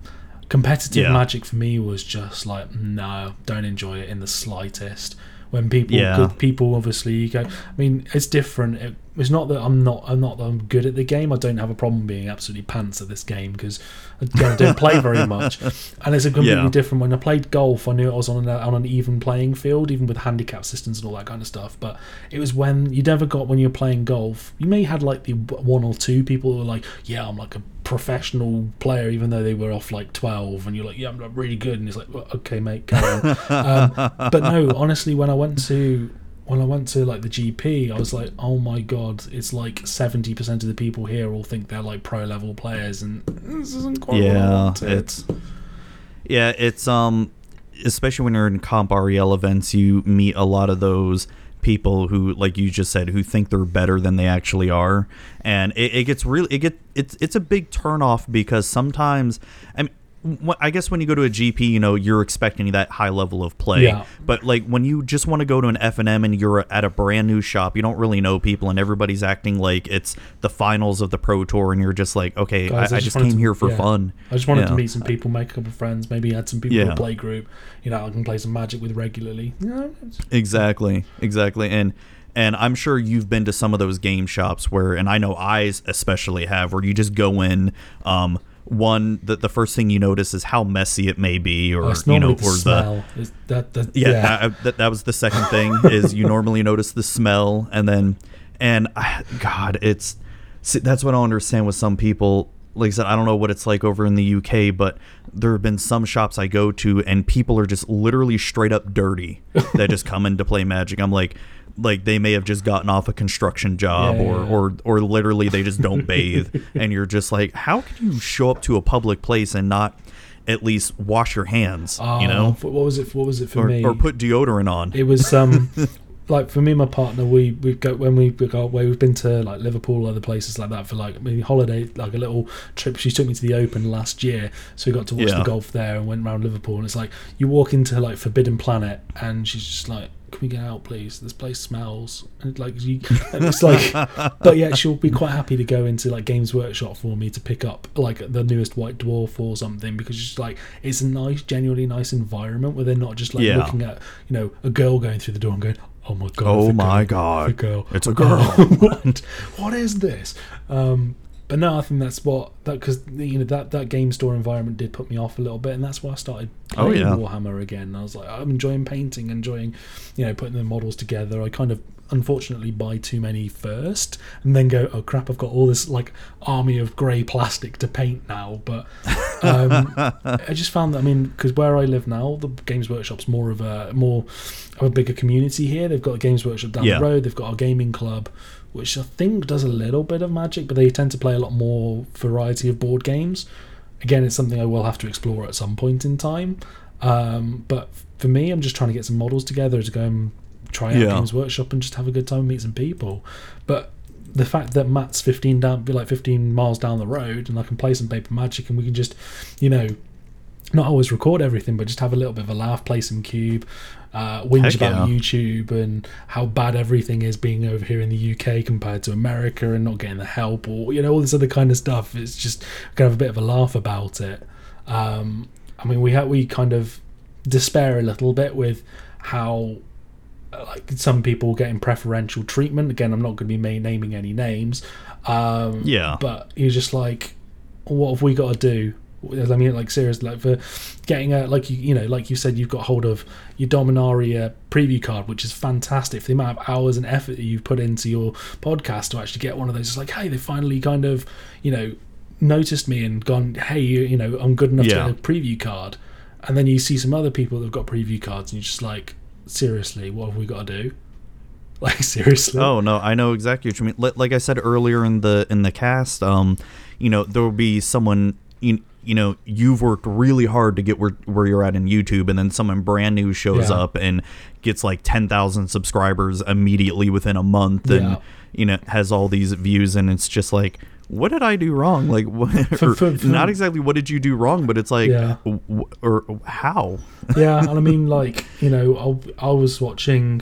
Competitive Yeah. Magic for me was just like, no, don't enjoy it in the slightest. When people, Yeah. good people, obviously, you go. I mean, it's different. It, it's not that I'm not, I'm not that I'm good at the game. I don't have a problem being absolutely pants at this game because I don't play very much, and it's a completely Yeah. different. When I played golf, I knew I was on an, on an even playing field, even with handicap systems and all that kind of stuff. But it was when you never got when you're playing golf. You may had like the one or two people who were like, "Yeah, I'm like a professional player," even though they were off like twelve, and you're like, "Yeah, I'm really good," and he's like, well, "Okay, mate, on." um, but no, honestly, when I went to when I went to like the GP, I was like, "Oh my god!" It's like seventy percent of the people here all think they're like pro level players, and this isn't quite what I yeah it's yeah it's um especially when you're in comp rel events you meet a lot of those people who like you just said who think they're better than they actually are. And it, it gets really it get it's it's a big turnoff because sometimes i mean I guess when you go to a GP, you know, you're expecting that high level of play. Yeah. But like when you just want to go to an F and M and you're at a brand new shop, you don't really know people, and everybody's acting like it's the finals of the Pro Tour, and you're just like, okay, Guys, I, I just wanted came to- here for yeah. fun. I just wanted Yeah. to meet some people, make a couple of friends, maybe add some people to a play group. You know, I can play some Magic with regularly. Yeah, Exactly, exactly, and and I'm sure you've been to some of those game shops where, and I know I especially have, where you just go in. Um, one, that the first thing you notice is how messy it may be, or Oh, you know, the or the smell. Is that, that, yeah, yeah. I- I- that, that was the second thing is you normally notice the smell and then and I, god it's see, that's what i understand with some people like i said i don't know what it's like over in the uk but there have been some shops i go to and people are just literally straight up dirty that just come in to play magic i'm like like they may have just gotten off a construction job Yeah, or, yeah. or or literally they just don't bathe and you're just like how can you show up to a public place and not at least wash your hands you Oh, know what was it? What was it for or, me? or put deodorant on. It was um like for me and my partner we we go when we go away we've been to like Liverpool other places like that for like maybe holiday like a little trip she took me to the Open last year so we got to watch Yeah. the golf there and went around Liverpool and it's like you walk into like Forbidden Planet and she's just like can we get out, please? This place smells. And like you, and it's like, but yeah, she'll be quite happy to go into like Games Workshop for me to pick up like the newest White Dwarf or something because it's like it's a nice, genuinely nice environment where they're not just like Yeah. looking at you know a girl going through the door and going, oh my god, Oh my girl, God, the girl, it's a girl." what? what is this? Um, but no, I think that's what that because you know that that game store environment did put me off a little bit, and that's why I started Oh, playing yeah. Warhammer again. I was like, I'm enjoying painting, enjoying you know putting the models together. I kind of unfortunately buy too many first, and then go, oh crap, I've got all this like army of grey plastic to paint now. But um, I just found that I mean, because where I live now, the Games Workshop's more of a more of a bigger community here. They've got a Games Workshop down Yeah. the road. They've got a gaming club, which I think does a little bit of magic, but they tend to play a lot more variety of board games. Again, it's something I will have to explore at some point in time. Um, but for me, I'm just trying to get some models together to go and try out Yeah. Games Workshop and just have a good time and meet some people. But the fact that Matt's 15 down, be like 15 miles down the road, and I can play some paper magic, and we can just, you know, not always record everything, but just have a little bit of a laugh, play some cube, uh, whinge about. YouTube and how bad everything is being over here in the UK compared to America and not getting the help or you know all this other kind of stuff. It's just kind of a bit of a laugh about it. Um, I mean, we ha- we kind of despair a little bit with how uh, like some people getting preferential treatment. Again, I'm not going to be ma- naming any names. Um, Yeah. but you're just like, what have we got to do? I mean, like seriously, like for getting a like you you know, like you said, you've got hold of your Dominaria preview card, which is fantastic. For the amount of hours and effort that you've put into your podcast to actually get one of those, it's like, hey, they finally kind of, you know, noticed me and gone, hey, you, you know, I'm good enough Yeah. to get a preview card. And then you see some other people that've got preview cards, and you're just like, seriously, what have we got to do? Like seriously? Oh no, I know exactly what you mean. Like I said earlier in the in the cast, um, you know, there will be someone you, you know you've worked really hard to get where where you're at in YouTube, and then someone brand new shows Yeah. up and gets like ten thousand subscribers immediately within a month, and Yeah. you know has all these views, and it's just like. What did I do wrong? Like, what, or for- for- not exactly what did you do wrong, but it's like, Yeah. w- or how? yeah, and I mean, like you know, I, I was watching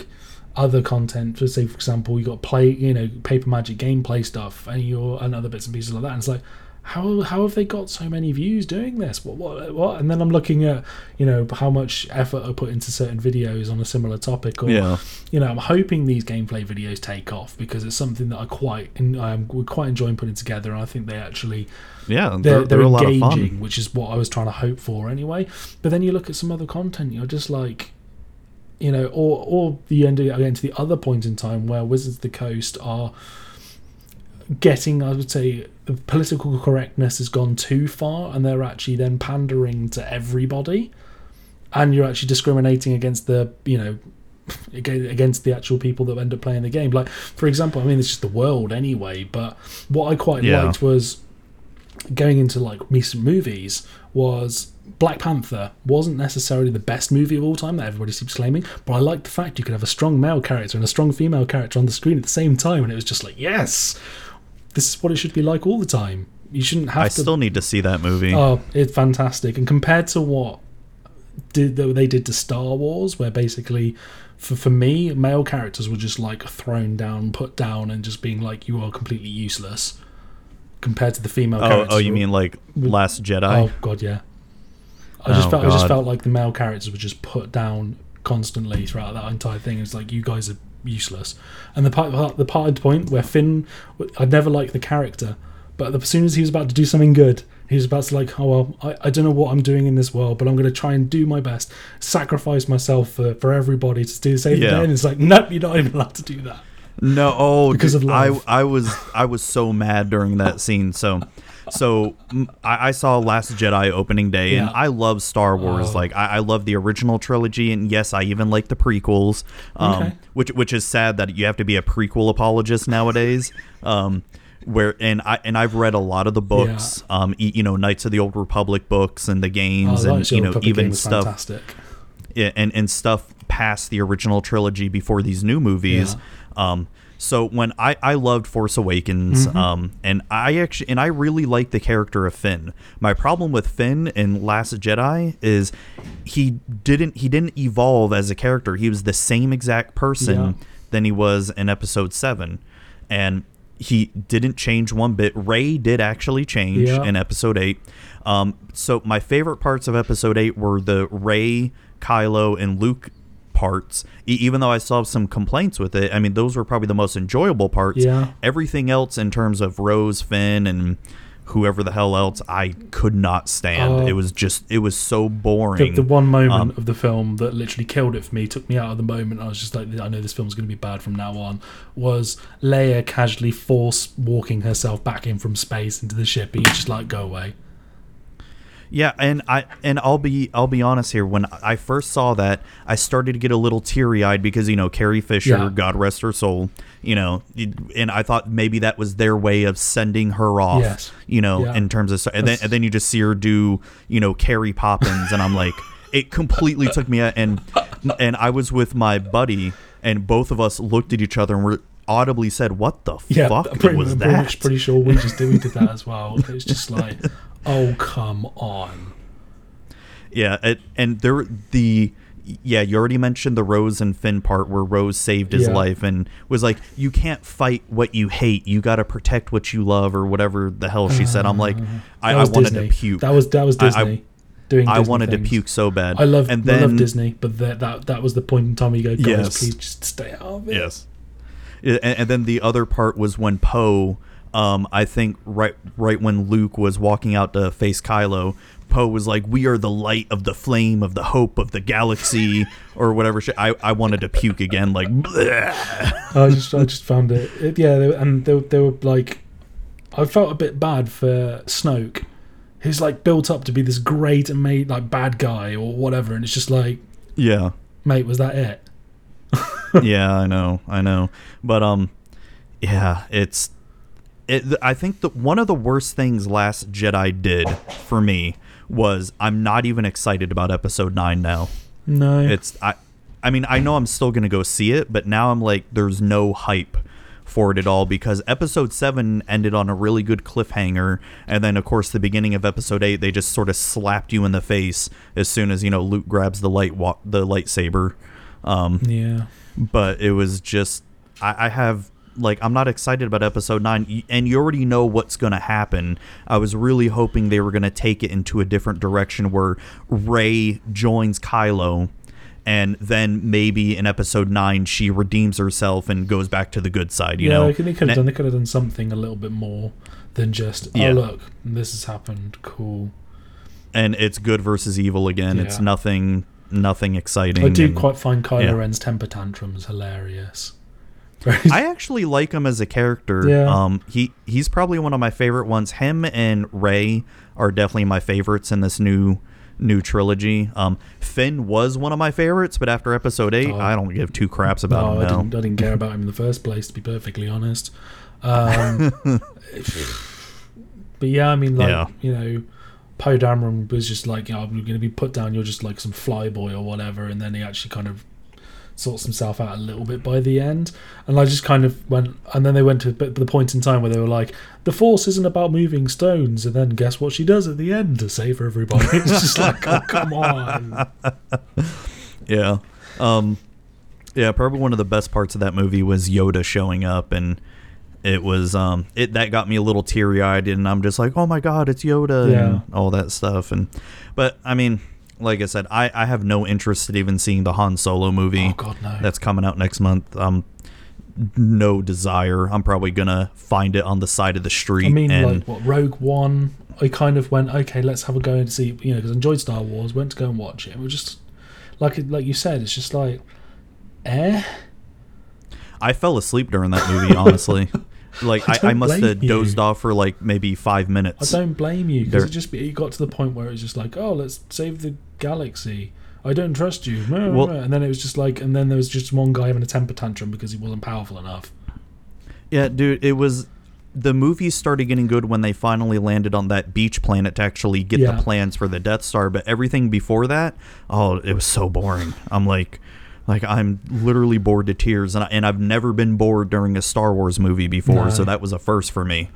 other content. For say, for example, you got play, you know, paper magic gameplay stuff, and your and other bits and pieces like that. And it's like, how how have they got so many views doing this? What what what? And then I'm looking at you know how much effort I put into certain videos on a similar topic, or Yeah. you know, I'm hoping these gameplay videos take off because it's something that I quite and I'm quite enjoying putting together, and I think they actually Yeah, they're, they're, they're, they're a lot of engaging, which is what I was trying to hope for anyway. But then you look at some other content, you're just like, you know, or or you end up getting to the other point in time where Wizards of the Coast are getting, I would say, the political correctness has gone too far, and they're actually then pandering to everybody, and you're actually discriminating against the, you know. Against the actual people that end up playing the game, like for example, I mean, it's just the world anyway. But what I quite Yeah. liked was going into like recent movies was Black Panther wasn't necessarily the best movie of all time that everybody keeps claiming, but I liked the fact you could have a strong male character and a strong female character on the screen at the same time, and it was just like, yes, this is what it should be like all the time. You shouldn't have I to. still need to see that movie. Oh, it's fantastic. And compared to what did they did to Star Wars, where basically, for for me, male characters were just like thrown down, put down, and just being like, you are completely useless. Compared to the female oh, characters. oh, you mean like Last Jedi? Oh god, yeah. I just Oh, felt I just felt like the male characters were just put down constantly throughout that entire thing. It's like you guys are useless. And the part the part point where Finn, I'd never liked the character, but as soon as he was about to do something good, he was about to like, oh well, I, I don't know what I'm doing in this world, but I'm going to try and do my best, sacrifice myself for, for everybody to do save the Yeah. day. And it's like, nope, you're not even allowed to do that. No, oh, Because dude, of I. I was I was so mad during that scene. So, so I, I saw Last Jedi opening day, and I love Star Wars. Oh. Like I, I love the original trilogy, and yes, I even like the prequels. Um, Okay. which which is sad that you have to be a prequel apologist nowadays. Um, where and I and I've read a lot of the books. Um, y- you know, Knights of the Old Republic books and the Oh, games, that and you know Republic even stuff fantastic. yeah, and and stuff past the original trilogy before these new movies. Um, So when I I loved Force Awakens, Mm-hmm. um, and I actually and I really like the character of Finn. My problem with Finn in Last Jedi is he didn't he didn't evolve as a character. He was the same exact person Yeah. than he was in Episode Seven, and he didn't change one bit. Rey did actually change Yeah. in Episode Eight. Um, so my favorite parts of Episode Eight were the Rey, Kylo, and Luke parts. E- even though I have some complaints with it, I mean those were probably the most enjoyable parts. Yeah. Everything else in terms of Rose, Finn, and whoever the hell else, I could not stand. Oh. it was just it was so The, boring. the one moment Um, of the film that literally killed it for me, took me out of the moment. I was just like, I know this film's going to be bad from now on. Was Leia casually force walking herself back in from space into the ship? And you just like, go away. Yeah, and I and I'll be I'll be honest here. When I first saw that, I started to get a little teary eyed because you know Carrie Fisher, Yeah. God rest her soul, you know, and I thought maybe that was their way of sending her off, Yes. you know, Yeah. in terms of and then and then you just see her do you know Carrie Poppins, and I'm like, it completely took me out, and and I was with my buddy, and both of us looked at each other and were audibly said, "What the Yeah, fuck pretty, was I'm that?" much pretty sure we just did, we did that as well. It was just like, oh come on. Yeah, it, and there the yeah, you already mentioned the Rose and Finn part where Rose saved his Yeah. life and was like, "You can't fight what you hate. You got to protect what you love," or whatever the hell she said. I'm like, mm-hmm. I, I wanted Disney. to puke. That was that was I- I- Disney. doing I wanted things. to puke so bad. I love and I love Disney, but that that that was the point in time you go, guys, Yes. please just stay out of it. Yes. And, and then the other part was when Poe, um, I think right right when Luke was walking out to face Kylo, Poe was like, "We are the light of the flame of the hope of the galaxy," or whatever. Shit. I I wanted to puke again, like. bleh. I just I just found it, it yeah, they, and they, were- they were like, I felt a bit bad for Snoke, who's like built up to be this great and made like bad guy or whatever, and it's just like, Yeah. mate, was that it? yeah, I know, I know, but um, yeah, it's it. I think that one of the worst things Last Jedi did for me was I'm not even excited about Episode Nine now. No, It's I, I mean, I know I'm still gonna go see it, but now I'm like, there's no hype for it at all because Episode Seven ended on a really good cliffhanger, and then of course the beginning of Episode Eight they just sort of slapped you in the face as soon as you know Luke grabs the light wa- the lightsaber. Um, yeah. but it was just I, I have like I'm not excited about episode nine, and you already know what's gonna happen. I was really hoping they were gonna take it into a different direction where Rey joins Kylo, and then maybe in episode nine she redeems herself and goes back to the good side. You yeah, know, they could, they could have done they could have done something a little bit more than just oh, Yeah. oh look, this has happened, cool. and it's good versus evil again. It's nothing, nothing exciting. I do and- quite find Kylo yeah. Ren's temper tantrums hilarious. I actually like him as a character. Yeah. Um, he he's probably one of my favorite ones. Him and Rey are definitely my favorites in this new new trilogy. Um, Finn was one of my favorites, but after Episode Eight, Oh. I don't give two craps about no, him I didn't, I didn't care about him in the first place, to be perfectly honest. Um, but yeah, I mean, like Yeah. you know, Poe Dameron was just like, know, I'm going to be put down. You're just like some flyboy or whatever, and then he actually kind of sorts himself out a little bit by the end. And I just kind of went, and then they went to the point in time where they were like, the Force isn't about moving stones, and then guess what she does at the end to save everybody? It's just like, oh come on. Yeah. Um, yeah, probably one of the best parts of that movie was Yoda showing up and it was um it that got me a little teary eyed and I'm just like, Oh my god, it's Yoda Yeah. and all that stuff and but I mean, like I said, I, I have no interest in even seeing the Han Solo movie Oh God, no. that's coming out next month. Um no desire. I'm probably gonna find it on the side of the street I mean, like what Rogue One. I kind of went, okay, let's have a go and see, you know, because I enjoyed Star Wars. Went to go and watch it. It was just like, like you said, it's just like, eh. I fell asleep during that movie, honestly. like I I, I, must have dozed off for like maybe five minutes. I don't blame you because it just it got to the point where it was just like, oh, let's save the galaxy. I don't trust you. Well- and then it was just like, and then there was just one guy having a temper tantrum because he wasn't powerful enough. Yeah, dude, it was the movie started getting good when they finally landed on that beach planet to actually get Yeah. the plans for the Death Star, but everything before that, oh, it was so boring. I'm like Like I'm literally bored to tears, and, I, and I've never been bored during a Star Wars movie before, No. so that was a first for me.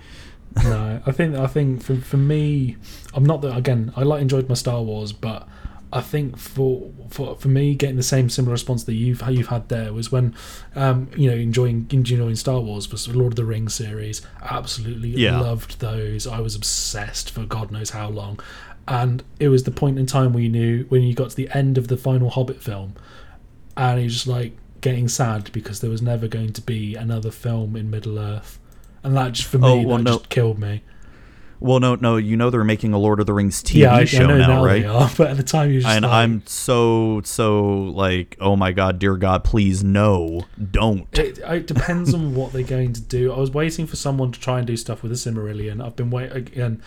no, I think I think for for me, I'm not that again. I like enjoyed my Star Wars, but I think for for for me getting the same similar response that you've you've had there was when, um, you know, enjoying enjoying Star Wars was Lord of the Rings series. Absolutely Yeah. loved those. I was obsessed for God knows how long, and it was the point in time where you knew when you got to the end of the final Hobbit film, and you're just like getting sad because there was never going to be another film in Middle Earth. And that just for me, Oh, well, that no. just killed me. Well, no, no, you know they're making a Lord of the Rings TV yeah, I, show I know now, now right? are, but at the time you just and like, I'm so so like, oh my god, dear God, please no, don't. It, it depends on what they're going to do. I was waiting for someone to try and do stuff with the Silmarillion. I've been waiting again.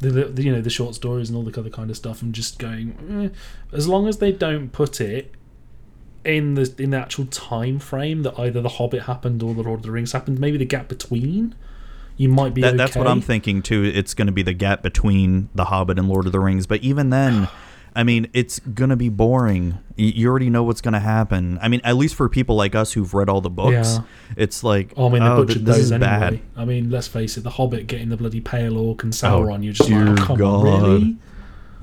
The, the, the, you know the short stories and all the other kind of stuff. I'm just going eh. as long as they don't put it in the in the actual time frame that either the Hobbit happened or the Lord of the Rings happened. Maybe the gap between. You might be. That, That's what. I'm thinking too. It's going to be the gap between The Hobbit and Lord of the Rings. But even then, I mean, it's going to be boring. You already know what's going to happen. I mean, at least for people like us who've read all the books, Yeah. it's like, Oh, I mean, they oh, butchered this those is anyway. bad. I mean, let's face it, the Hobbit getting the bloody pale orc and Sauron. you're just like, oh, come on, God. really?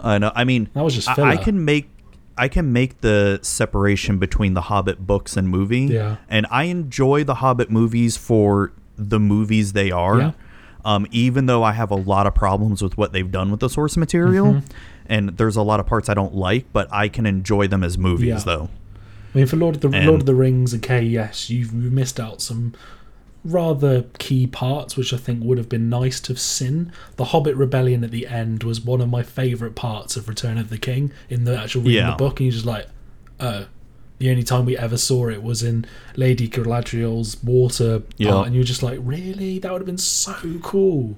I know. I mean, That was just I, I can make. I can make the separation between the Hobbit books and movie. Yeah. And I enjoy the Hobbit movies for the movies they are. Yeah. Um, even though I have a lot of problems with what they've done with the source material, Mm-hmm. and there's a lot of parts I don't like, but I can enjoy them as movies Yeah. though. I mean, for Lord of the And- Lord of the Rings and K, yes, you've missed out some rather key parts, which I think would have been nice to have seen. The Hobbit rebellion at the end was one of my favourite parts of Return of the King in the actual reading Yeah. the book, and you're just like, oh. The only time we ever saw it was in Lady Galadriel's water Yeah. and you're just like, really? That would have been so cool.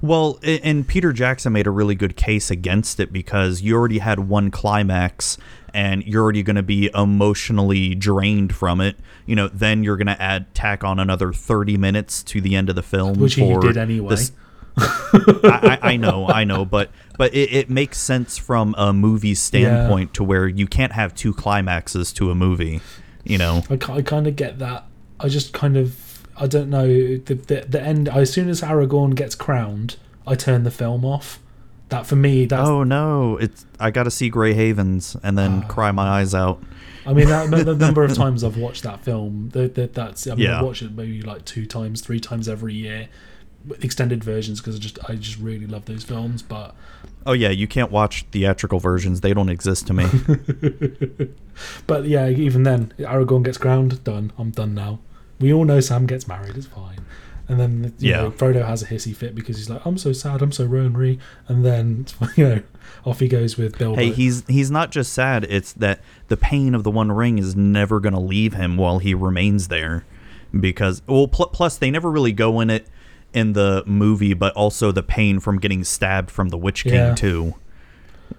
Well, and Peter Jackson made a really good case against it because you already had one climax and you're already going to be emotionally drained from it. You know, then you're going to add tack on another 30 minutes to the end of the film Which he did anyway. this- I I know, I know, but but it, it makes sense from a movie standpoint to where you can't have two climaxes to a movie. You know, I, I kind of get that. I just kind of I don't know the the, the end. As soon as Aragorn gets crowned, I turn the film off. That for me, that's. oh no, it's I got to see Grey Havens and then cry my eyes out. I mean, that, the number of times I've watched that film, the, the, that's. I mean, Yeah. I watch it maybe like two times, three times every year, extended versions because I just I just really love those films. But Oh yeah, you can't watch theatrical versions; they don't exist to me. but yeah, even then, Aragorn gets ground. Done. I'm done now. We all know Sam gets married. It's fine. And then you Yeah. know, Frodo has a hissy fit because he's like, "I'm so sad. I'm so lonely." And then you know, off he goes with Bilbo. hey, he's he's not just sad; it's that the pain of the One Ring is never going to leave him while he remains there. Because well, pl- plus they never really go in it in the movie, but also the pain from getting stabbed from the Witch King Yeah. too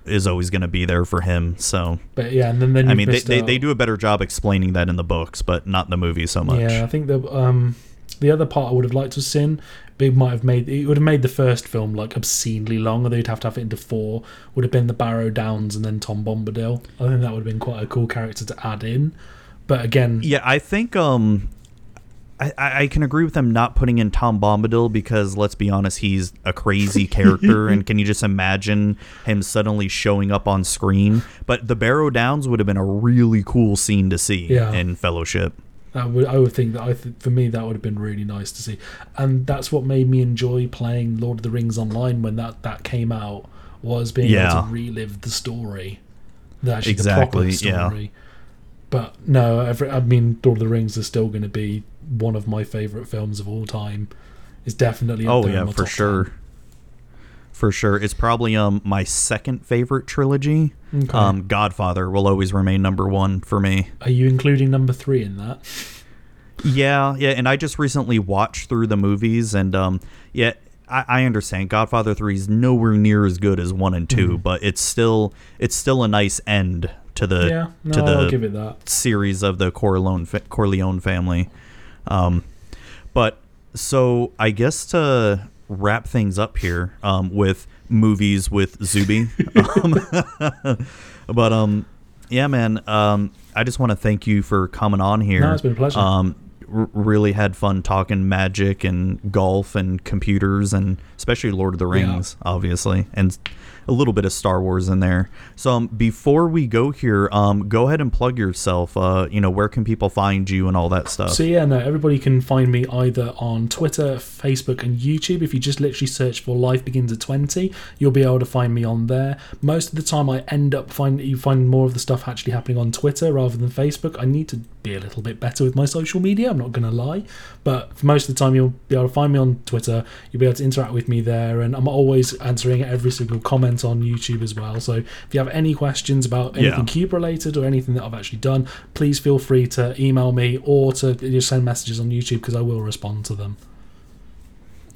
is always going to be there for him. So but yeah, and then then I mean, they, they, they do a better job explaining that in the books, but not in the movie so much. Yeah, I think the um the other part I would have liked to have seen, Big might have made it would have made the first film like obscenely long, or they'd have to have it into four. Would have been the Barrow Downs and then Tom Bombadil. I think that would have been quite a cool character to add in. But again, Yeah, I think um, I, I I can agree with them not putting in Tom Bombadil because let's be honest, he's a crazy character, and can you just imagine him suddenly showing up on screen? But the Barrow Downs would have been a really cool scene to see Yeah. in Fellowship. that would I would think that I th- for me that would have been really nice to see, and that's what made me enjoy playing Lord of the Rings online when that that came out was being able to relive the story, the actually Exactly, the proper yeah. But no, every, I mean, Lord of the Rings is still going to be one of my favorite films of all time. It's definitely Oh yeah, for sure. 10. For sure, it's probably um my second favorite trilogy. Okay. Um, Godfather will always remain number one for me. Are you including number three in that? Yeah, yeah, and I just recently watched through the movies, and um, yeah, I, I understand Godfather Three is nowhere near as good as one and 2 but it's still it's still a nice end to the yeah, no, to the I'll give it that. series of the Corleone Corleone family. Um, but so I guess to wrap things up here um, with movies with Zuby, um, but um, yeah, man. Um, I just want to thank you for coming on here. No, it's been a pleasure. Um, r- really had fun talking magic and golf and computers and especially Lord of the Yeah. Rings, obviously, and a little bit of Star Wars in there. So um, before we go here, um, go ahead and plug yourself. Uh, you know, where can people find you and all that stuff? So yeah, no, everybody can find me either on Twitter, Facebook, and YouTube. If you just literally search for "Life Begins at 20, you'll be able to find me on there. Most of the time, I end up find you find more of the stuff actually happening on Twitter rather than Facebook. I need to be a little bit better with my social media. I'm not to lie, but for most of the time, you'll be able to find me on Twitter. You'll be able to interact with me there, and I'm always answering every single comment on YouTube as well. So if you have any questions about anything Yeah. cube related or anything that I've actually done, please feel free to email me or to just send messages on YouTube because I will respond to them.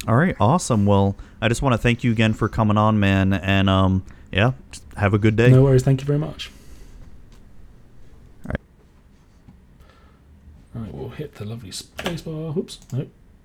All right, awesome. Well, I just want to thank you again for coming on, man, and um, yeah, have a good day. No worries. Thank you very much. Alright. All we'll hit the lovely spacebar. Whoops. Nope.